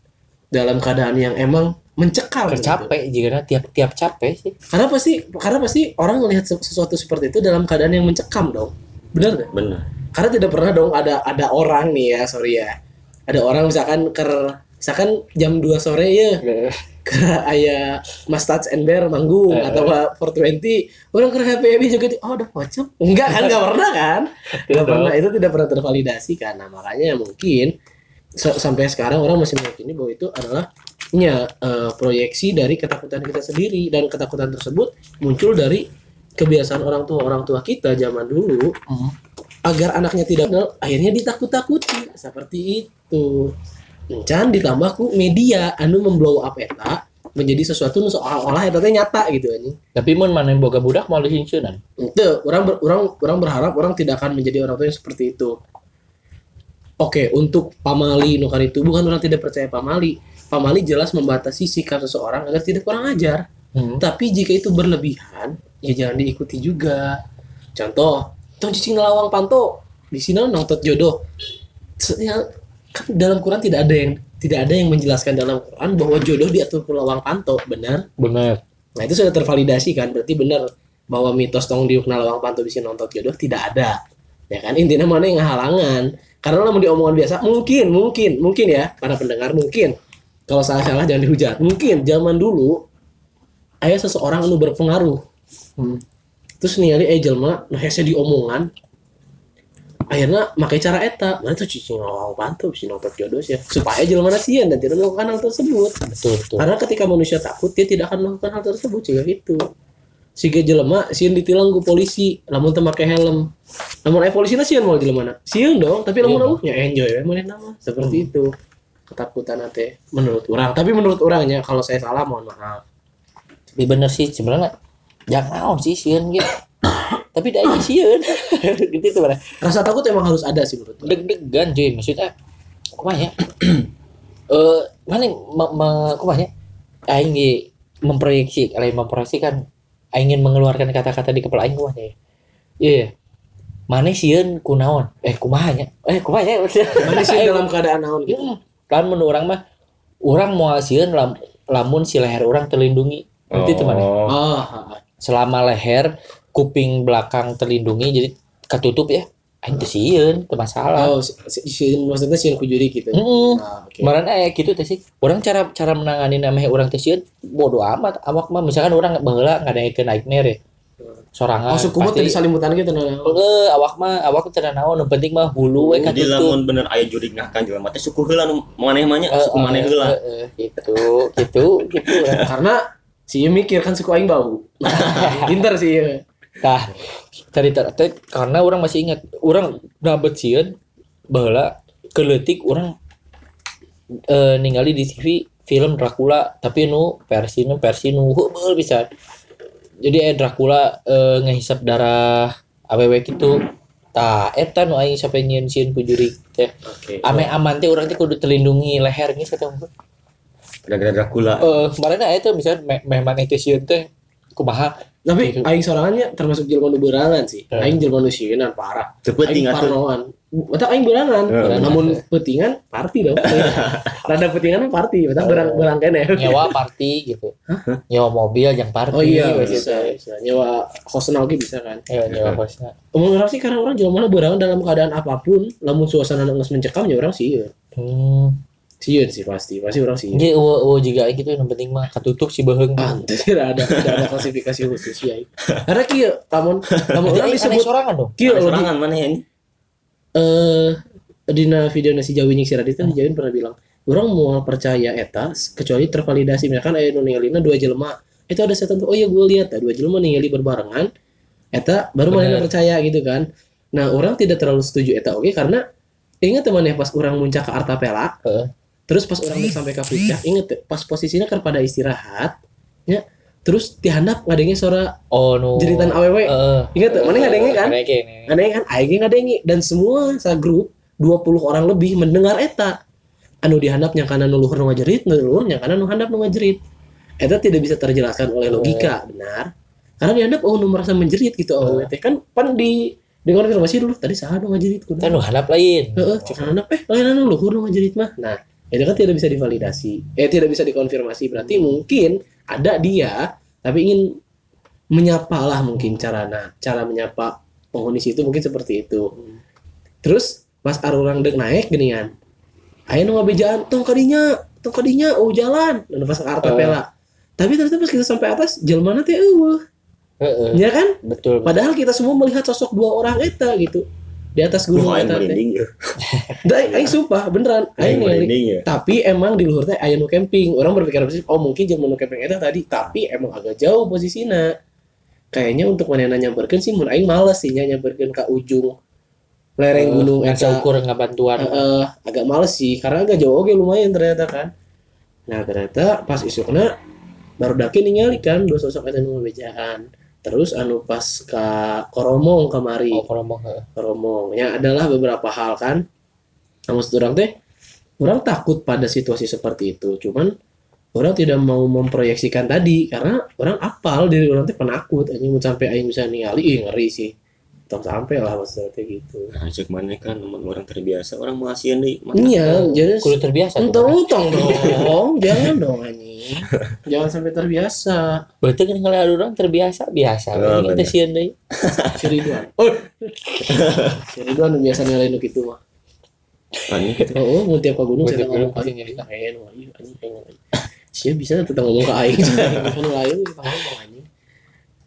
dalam keadaan yang emang mencekam. gitu. Capek jika tiap-tiap capek sih. Karena pasti karena pasti orang melihat se- sesuatu seperti itu dalam keadaan yang mencekam dong. Benar nggak? bener Karena tidak pernah dong ada ada orang nih ya, sorry ya. Ada orang misalkan ker misalkan jam 2 sore ya ke aya Mas Touch and Bear manggung Eh, atau 420 orang ke happy happy juga oh udah pocong enggak kan enggak pernah kan tidak dong. pernah itu tidak pernah tervalidasi kan nah makanya mungkin sa- sampai sekarang orang masih meyakini bahwa itu adalah ya eh, proyeksi dari ketakutan kita sendiri dan ketakutan tersebut muncul dari kebiasaan orang tua orang tua kita zaman dulu Hmm. agar anaknya tidak kenal akhirnya ditakut-takuti seperti itu Encan ditambah ku media anu memblow up eta menjadi sesuatu nu seolah-olah eta teh nyata gitu anjing. Tapi mun mana yang boga budak mau disinceunan. Itu orang ber- orang orang berharap orang tidak akan menjadi orang tua yang seperti itu. Oke, untuk pamali nukar itu bukan orang tidak percaya pamali. Pamali jelas membatasi sikap seseorang agar tidak kurang ajar. Hmm. Tapi jika itu berlebihan, ya jangan diikuti juga. Contoh, tong cicing lawang panto di sini nonton jodoh. Ya, kan dalam Quran tidak ada yang tidak ada yang menjelaskan dalam Quran bahwa jodoh diatur lawang panto, benar? Bener. Nah itu sudah tervalidasi kan, berarti benar bahwa mitos tong diukna lawang panto bisa nonton jodoh tidak ada. Ya kan intinya mana yang halangan. Karena lah mau diomongan biasa, mungkin, mungkin, mungkin ya para pendengar mungkin. Kalau salah-salah jangan dihujat. Mungkin zaman dulu ayah seseorang anu berpengaruh. Hmm. Terus ningali eh jelma nah hese diomongan akhirnya makai cara eta mana tuh cicing lawang panto bisa nonton jodoh sih supaya jelma sieun dan tidak melakukan hal tersebut Betul, betul. karena ketika manusia takut dia tidak akan melakukan hal tersebut jika itu Siga jelema sieun ditilang ku polisi lamun teu make helm lamun aya polisi sieun mau jelema sieun dong tapi lamun Iya, uh nya enjoy we mana nama seperti Hmm. itu ketakutan teh menurut orang tapi menurut orangnya kalau saya salah mohon maaf Tapi bener sih sebenarnya jangan naon sih sieun gitu. Tapi da aja sieun. gitu tuh bener. rasa takut emang harus ada sih menurut Deg-degan cuy maksudnya. Kumaha ya? Eh, mana ma- ma- kumaha ya? Aing ge memproyeksi, lain memproyeksikan aing ingin mengeluarkan kata-kata di kepala aing kumaha ya? Iya. Mana sieun kunaon? Eh kumaha nya? Eh kumaha ya? mana sih dalam keadaan naon gitu Hmm, kan menurut orang mah orang mau sieun lam, lamun si leher orang terlindungi. Nanti itu mana? Oh. oh selama leher kuping belakang terlindungi jadi ketutup ya teu sieun teu masalah oh si, si, maksudnya sieun kujuri gitu Heeh. ah, oke Kemarin eh gitu teh sih. Orang cara cara menangani namanya orang teh sieun bodo amat. Awak mah misalkan orang baheula ngadaikeun nightmare ya. Sorangan. oh suku mah tadi salimutan gitu nah Heeh, awak mah awak teu naon, nu penting mah hulu we Jadi katutup. lamun bener aya juri ngahkan jelema teh suku heula nu maneh mah nya, Eh, suku maneh eh, heula. eh, eh, gitu, gitu, gitu. karena si Ieu mikir kan suku aing bau pinter sih Ieu. Nah, cerita teh karena orang masih ingat, orang nabet sieun baheula keleutik orang eh ningali di TV film Dracula tapi nu versi nu versi nu heubeul bisa. Jadi eh Dracula eh ngehisap darah awewe gitu. Tah, eta nu aing sampai nyieun sieun ku jurig teh. Oke. Ame aman teh urang teh kudu terlindungi leher geus kata mah. Gara-gara Dracula. Eh, kemarin aya teh misalnya me memang itu sieun teh kumaha Tapi Gitu. aing sorangannya termasuk jelema nu beurangan sih. Eh. Aing jelema nu sieunnan parah. Teu penting Aing atuh. parnoan. Mata aing beurangan. Eh. Namun petingan party dong. Rada petingan mah party, mata berang berang kene. nyewa party gitu. Nyewa mobil yang party. Oh iya, gitu. bisa, bisa. Nyewa hostna oge bisa kan. Iya, nyewa hostnya. Omong orang sih karena orang jelema beurangan dalam keadaan apa pun, lamun suasana geus mencekam ya orang sieun. Hmm. Sieun sih pasti, pasti orang sieun. Jadi eueuh eueuh juga gitu yang penting mah katutup si beheung. Ah, tidak ada tidak ada klasifikasi khusus ya. Karena kieu lamun lamun orang disebut sorangan dong. di sorangan mana ya ini? eh dina video nasi Jawi nyik si Radit kan Jawin pernah bilang orang mau percaya eta kecuali tervalidasi misalkan aya nu ningalina dua jelema itu ada setan tuh oh iya gue lihat dua jelema ningali berbarengan eta baru mana percaya gitu kan nah orang tidak terlalu setuju eta oke karena ingat teman ya pas orang muncak ke Artapela Heeh. Terus pas orang udah sampai ke puncak inget tuh, pas posisinya kan pada istirahat ya terus dihandap ngadengnya suara Oh no. jeritan awewe Heeh. inget tuh mana ngadengnya kan Ngadenge. Ngadeng kan aing ngadengi dan semua sa grup 20 orang lebih mendengar eta. Anu dihandap yang kana nu luhur nu ngajerit, nu luhur yang kana nu handap nu ngajerit. Eta tidak bisa terjelaskan oleh logika, benar. Karena dihandap oh nu merasa menjerit gitu oh teh kan pan di di konfirmasi dulu tadi saha nu ngajerit kudu. Kan nu handap lain. Heeh, cek handap eh lain anu luhur nu ngajerit mah. Nah, itu kan tidak bisa divalidasi. Eh tidak bisa dikonfirmasi. Berarti mungkin ada dia tapi ingin menyapa lah mungkin carana cara menyapa penghuni situ mungkin seperti itu. Terus pas arurang dek naik genian ayo nu ngabejaan tong kadinya tong kadinya oh jalan. Dan pas ke Artapela tapi ternyata pas kita sampai atas jelmana teh eueuh. Heeh. ya kan? Betul. padahal kita semua melihat sosok dua orang eta gitu di atas gunung Wah, aing eta teh ya. Da, aing sumpah beneran Aing ya. tapi emang di luhur teh aya nu camping. Orang berpikir positif oh mungkin jelema nu camping eta tadi. Tapi emang agak jauh posisinya kayaknya untuk mana nyamperkeun sih mun aing males sih nya nyamperkeun ka ujung lereng gunung Yang eta. seukur ngabantuan. Heeh, agak males sih karena agak jauh. Oke lumayan ternyata kan. Nah ternyata pas isukna baru daki ningali kan dua sosok eta nu ngabejaan terus anu pas ka Koromong kamari Oh, mau heeh. Romo yang adalah beberapa hal kan. Namun orang teh orang takut pada situasi seperti itu. Cuman orang tidak mau memproyeksikan tadi. Karena orang apal diri orang teh penakut. Anjing mau sampai aing bisa ningali. Ih ngeri sih tong sampai lah maksudnya teh gitu Nah, cek mana kan emang orang terbiasa orang mau asian deh. iya jadi Kudu terbiasa. tuh. untung-untung dong jangan dong anjing jangan sampai terbiasa Berarti kan kalau orang terbiasa biasa. Oh, Ini kita sieun deui. si Ridwan oh si Ridwan nu biasa nyalain nu kitu mah Aneh. Oh, oh mau tiap ke gunung saya ngomong ke pasti aing nyerita. Aing wah, iya, anjing, aing ngomong. Sia bisa tentang ngomong ke aing. Anu lain kita ngomong anjing.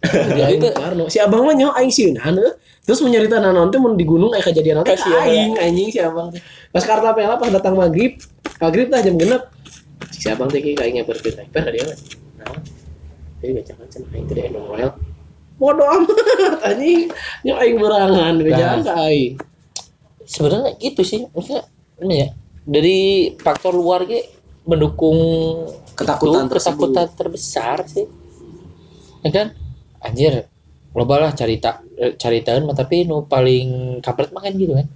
Jadi aing Parno. Si abang mah nyaho aing sieunan heuh. Terus mau nyarita naon teh mun di gunung aya kejadian apa Kasihan, aing anjing si abang teh. Pas karta pela pas datang maghrib, maghrib tah jam genep. Si abang teh kieu aing nyaberkeun aing. Per dia. Nah. Jadi bacakan cenah aing teh anu moel. Bodoh amat anjing. Nya aing berangan bejaan ka aing. Sebenarnya gitu sih. Maksudnya ini ya. Dari faktor luar ge mendukung Ketakutan itu ketakutan terbesar sih. Ya kan? Anjir. Loba lah cerita caritaan mah tapi nu paling kampret mah kan gitu kan.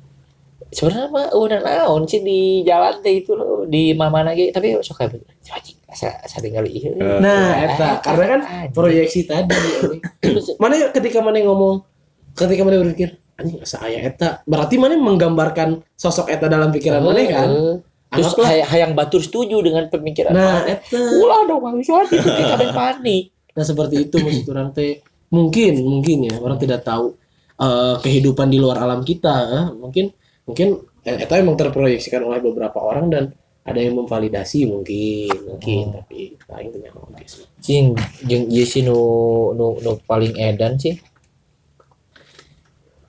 Sebenarnya mah udah naon sih di jalan teh itu loh di mana ge tapi sok kayak anjing asa asa tinggal ieu. Nah, eta karena kan proyeksi tadi anjing. mana ketika mana ngomong ketika mana berpikir anjing asa aya eta berarti mana menggambarkan sosok eta dalam pikiran mana kan Heeh. Terus hayang batur setuju dengan pemikiran nah mana. eta Ulah dong Bang Wiswan itu kita ada panik. Nah seperti itu maksud orang teh mungkin mungkin ya orang tidak tahu eh, kehidupan di luar alam kita eh. mungkin mungkin eh, eta emang terproyeksikan oleh beberapa orang dan ada yang memvalidasi mungkin mungkin tapi lain punya oke sih Cing, jeung ieu sih nu nu nu paling edan sih.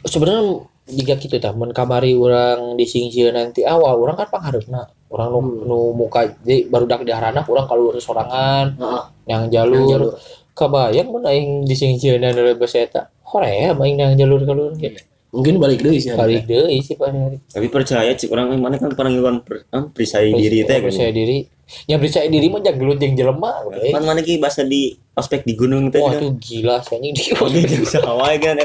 Sebenarnya jika gitu tah mun kamari urang disingsieu nanti awal urang kan pangharepna. Urang nu, Hmm. nu muka jadi baru dak di harana urang keluar sorangan Heeh. yang Yang jalur. jalur. Kabayang mun aing disingsieunan dari basa eta. Horea aing yang jalur keluar gitu. mungkin balik deh sih Balik deui sih Pak. Tapi percaya cik orang mana kan pernah ngelawan per, ah, percaya diri teh kan. percaya diri yang percaya diri mah jangan gelut jeung jelema. Kan mana ki bahasa di ospek di gunung teh. wah tuh gila sih anjing di bisa hawaii kan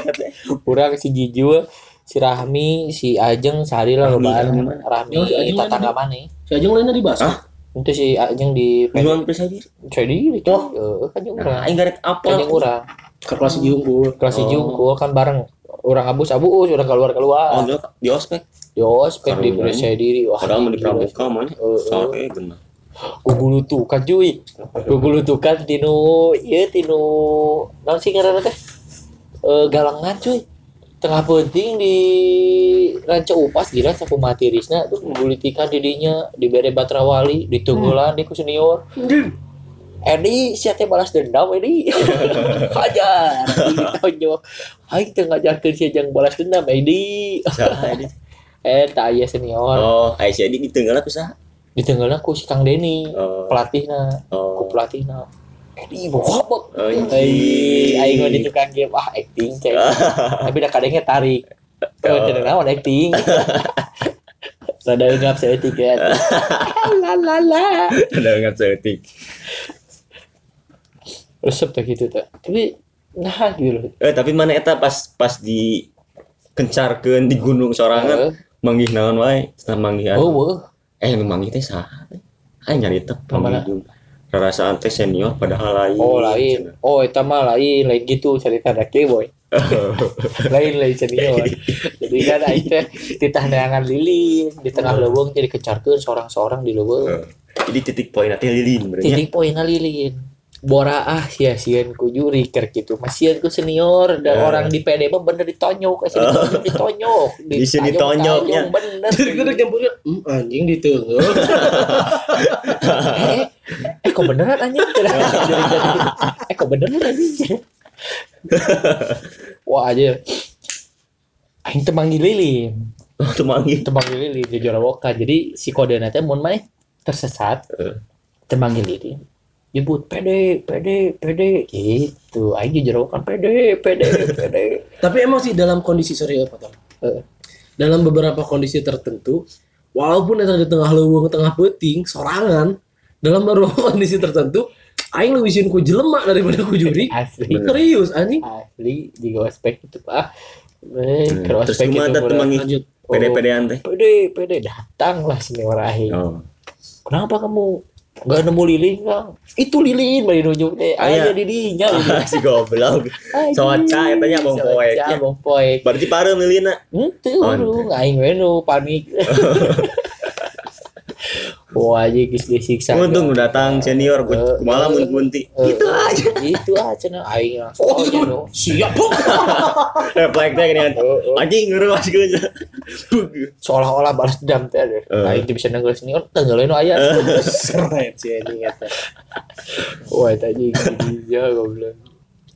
kurang si Jijo si Rahmi si Ajeng sehari lah Rahmi, lobaan Rahmi mana? Rahmi Oh, si Ajeng tetangga mana? Si Ajeng lainnya di Basel. Hah? itu si Ajeng di Minuman bisa gitu. jadi itu eh kan jeung Nah, urang aing garek apa? kan jeung urang Ke kelas Jungkul. kelas Oh. hiji unggul kan bareng orang abus abus udah keluar Oh, keluar dia di ospek. di ospek di percaya diri wah mau di pramuka mana? Eh, eh. Soalnya gimana? gugulutukan cuy gugulutukan tinu iya tinu naon sih ngaranna teh Eh, galangan cuy tengah penting di ranca upas gila saku mati risna tuh gugulitikan didinya di bere batrawali di tunggulan di ku senior. Edi siapa balas dendam Edi hajar. Ditonjok Aing teu ngajarkeun si jang balas dendam Edi eh tak aya senior. Oh, Aisyah di tengah bisa. di tengahna ku si Kang Deni Oh. pelatihna ku Oh. pelatihna Edi bobok Oh, Ai aing mah iya. game ah acting cek. Tapi da kadangnya tarik. Oh, cenah naon acting. Rada enggak saya tiket. la la la. Ada nggak setik. Resep teh gitu teh. Tapi nah gitu. Eh, tapi mana eta pas pas di kencarkeun di gunung sorangan Eh, manggih naon wae setelah manggih Oh, weuh. eh nu manggih teh saha Aing nyari teh Mana? Rarasaan teh senior padahal lain Oh lain. Oh eta mah lain, lain gitu cerita dake boy. lain lain senior. Jadi kan teh titah neangan lilin di tengah leuweung jadi kecarkeun seorang-seorang di leuweung. jadi titik poin nanti lilin berarti titik poinnya lilin bora ah sia sian ku juri ker gitu masian ku senior dan orang di PD mah bener ditonyok eh ditonyok ditonyok Di sini ditonyoknya. ditanyong, bener Jadi kita campurnya, hmm, anjing di tengah. eh, eh kok beneran anjing? Eh kok beneran anjing? Wah aja. Aing temanggil lilin oh tuh manggih temanggil lilin di Jorawokan jadi si kode nanti mau mana tersesat. Temanggil lilin nyebut pede pede pede. Gitu. Aing di pede pede pede. Tapi emang sih dalam kondisi sorry apa Tom? Eh. Dalam beberapa kondisi tertentu, walaupun itu di tengah leuweung tengah peting, sorangan, dalam beberapa kondisi tertentu, aing lebih sieun ku jelema daripada ku juri. asli Serius anjing. asli di ospek itu pak eh ke Hmm. terus ospek gimana itu tuh manggih Lanjut. pede-pedean teh pede pede datang lah senior aing oh kenapa kamu Gak nemu lilin kang itu lilin bari nunjuk teh Aya. ada di dinya si goblok Soaca, eta nya bong poek, ya. bong poek berarti parem lilina Itu Oh, lu ngaing we nu panik. Wah aja geus disiksa. untung udah datang senior Eh, malam eh, bunti Eh, itu aja Itu aja nah aing langsung. Oh, Oh, itu nu. siap Bang. refleks teh gini anjing ngeruas gue Seolah-olah balas dendam teh. ada. Aing teu bisa nanggal senior tanggalin nu aya. Seret sih anjing eta. Wah eta anjing dia goblok.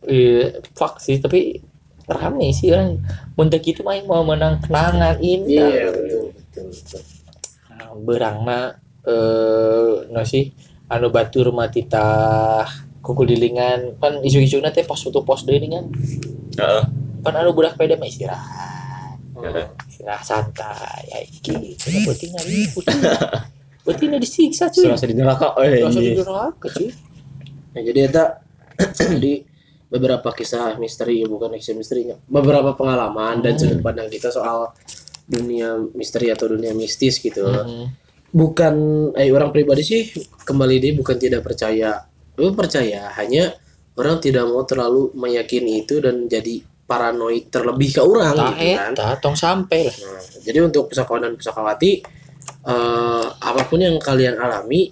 Iya, fuck sih tapi rame sih kan. Mun teu kitu mah aing mau menang kenangan ini. Iya betul betul. betul. Nah, berang mah eh no sih? Anu batur mah titah kukulilingan kan isu-isu teh pos foto pos deui kan Heeh. kan anu budak pede mah istirahat. Heeh. istirahat santai ya iki. Tidak penting hari putih penting disiksa cuy. Serasa di neraka eh Rasa di ini neraka cuy. Nah, jadi eta di beberapa kisah misteri ya bukan kisah misterinya beberapa pengalaman dan Hmm. sudut pandang kita soal dunia misteri atau dunia mistis gitu. Hmm. Bukan eh orang pribadi sih kembali dia bukan tidak percaya. Lu percaya hanya orang tidak mau terlalu meyakini itu dan jadi paranoid terlebih ke orang tak gitu kan. eta tong sampai lah. Nah, jadi untuk pusakawan dan pusakawati eh, apa pun yang kalian alami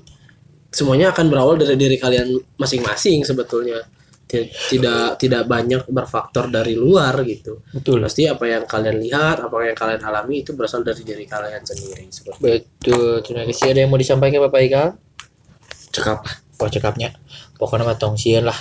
semuanya akan berawal dari diri kalian masing-masing sebetulnya tidak tidak banyak berfaktor dari luar gitu. Betul. Pasti apa yang kalian lihat apa yang kalian alami itu berasal dari diri kalian sendiri seperti betul. Terima kasih. Ada yang mau disampaikan bapak Ika cekap. Kok cekapnya. Pokoknya mah tong sieun lah.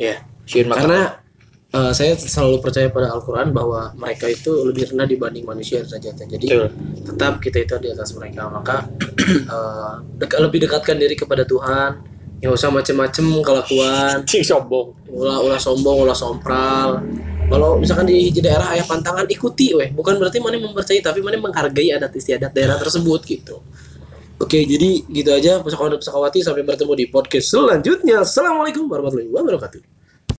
Ya sieun karena eh, saya selalu percaya pada Al-Quran bahwa mereka itu lebih rendah dibanding manusia derajatnya jadi betul. tetap kita itu di atas mereka. Maka eh, dek- lebih dekatkan diri kepada Tuhan nggak usah macem-macem kelakuan cing sombong. Ulah ulah sombong ulah sompral. Kalau misalkan di hiji daerah ayah pantangan ikuti weh. Bukan berarti mana mempercayai tapi mana menghargai adat istiadat daerah tersebut gitu. Oke jadi gitu aja. Pusakawan dan pusakawati sampai bertemu di podcast selanjutnya. Assalamualaikum warahmatullahi wabarakatuh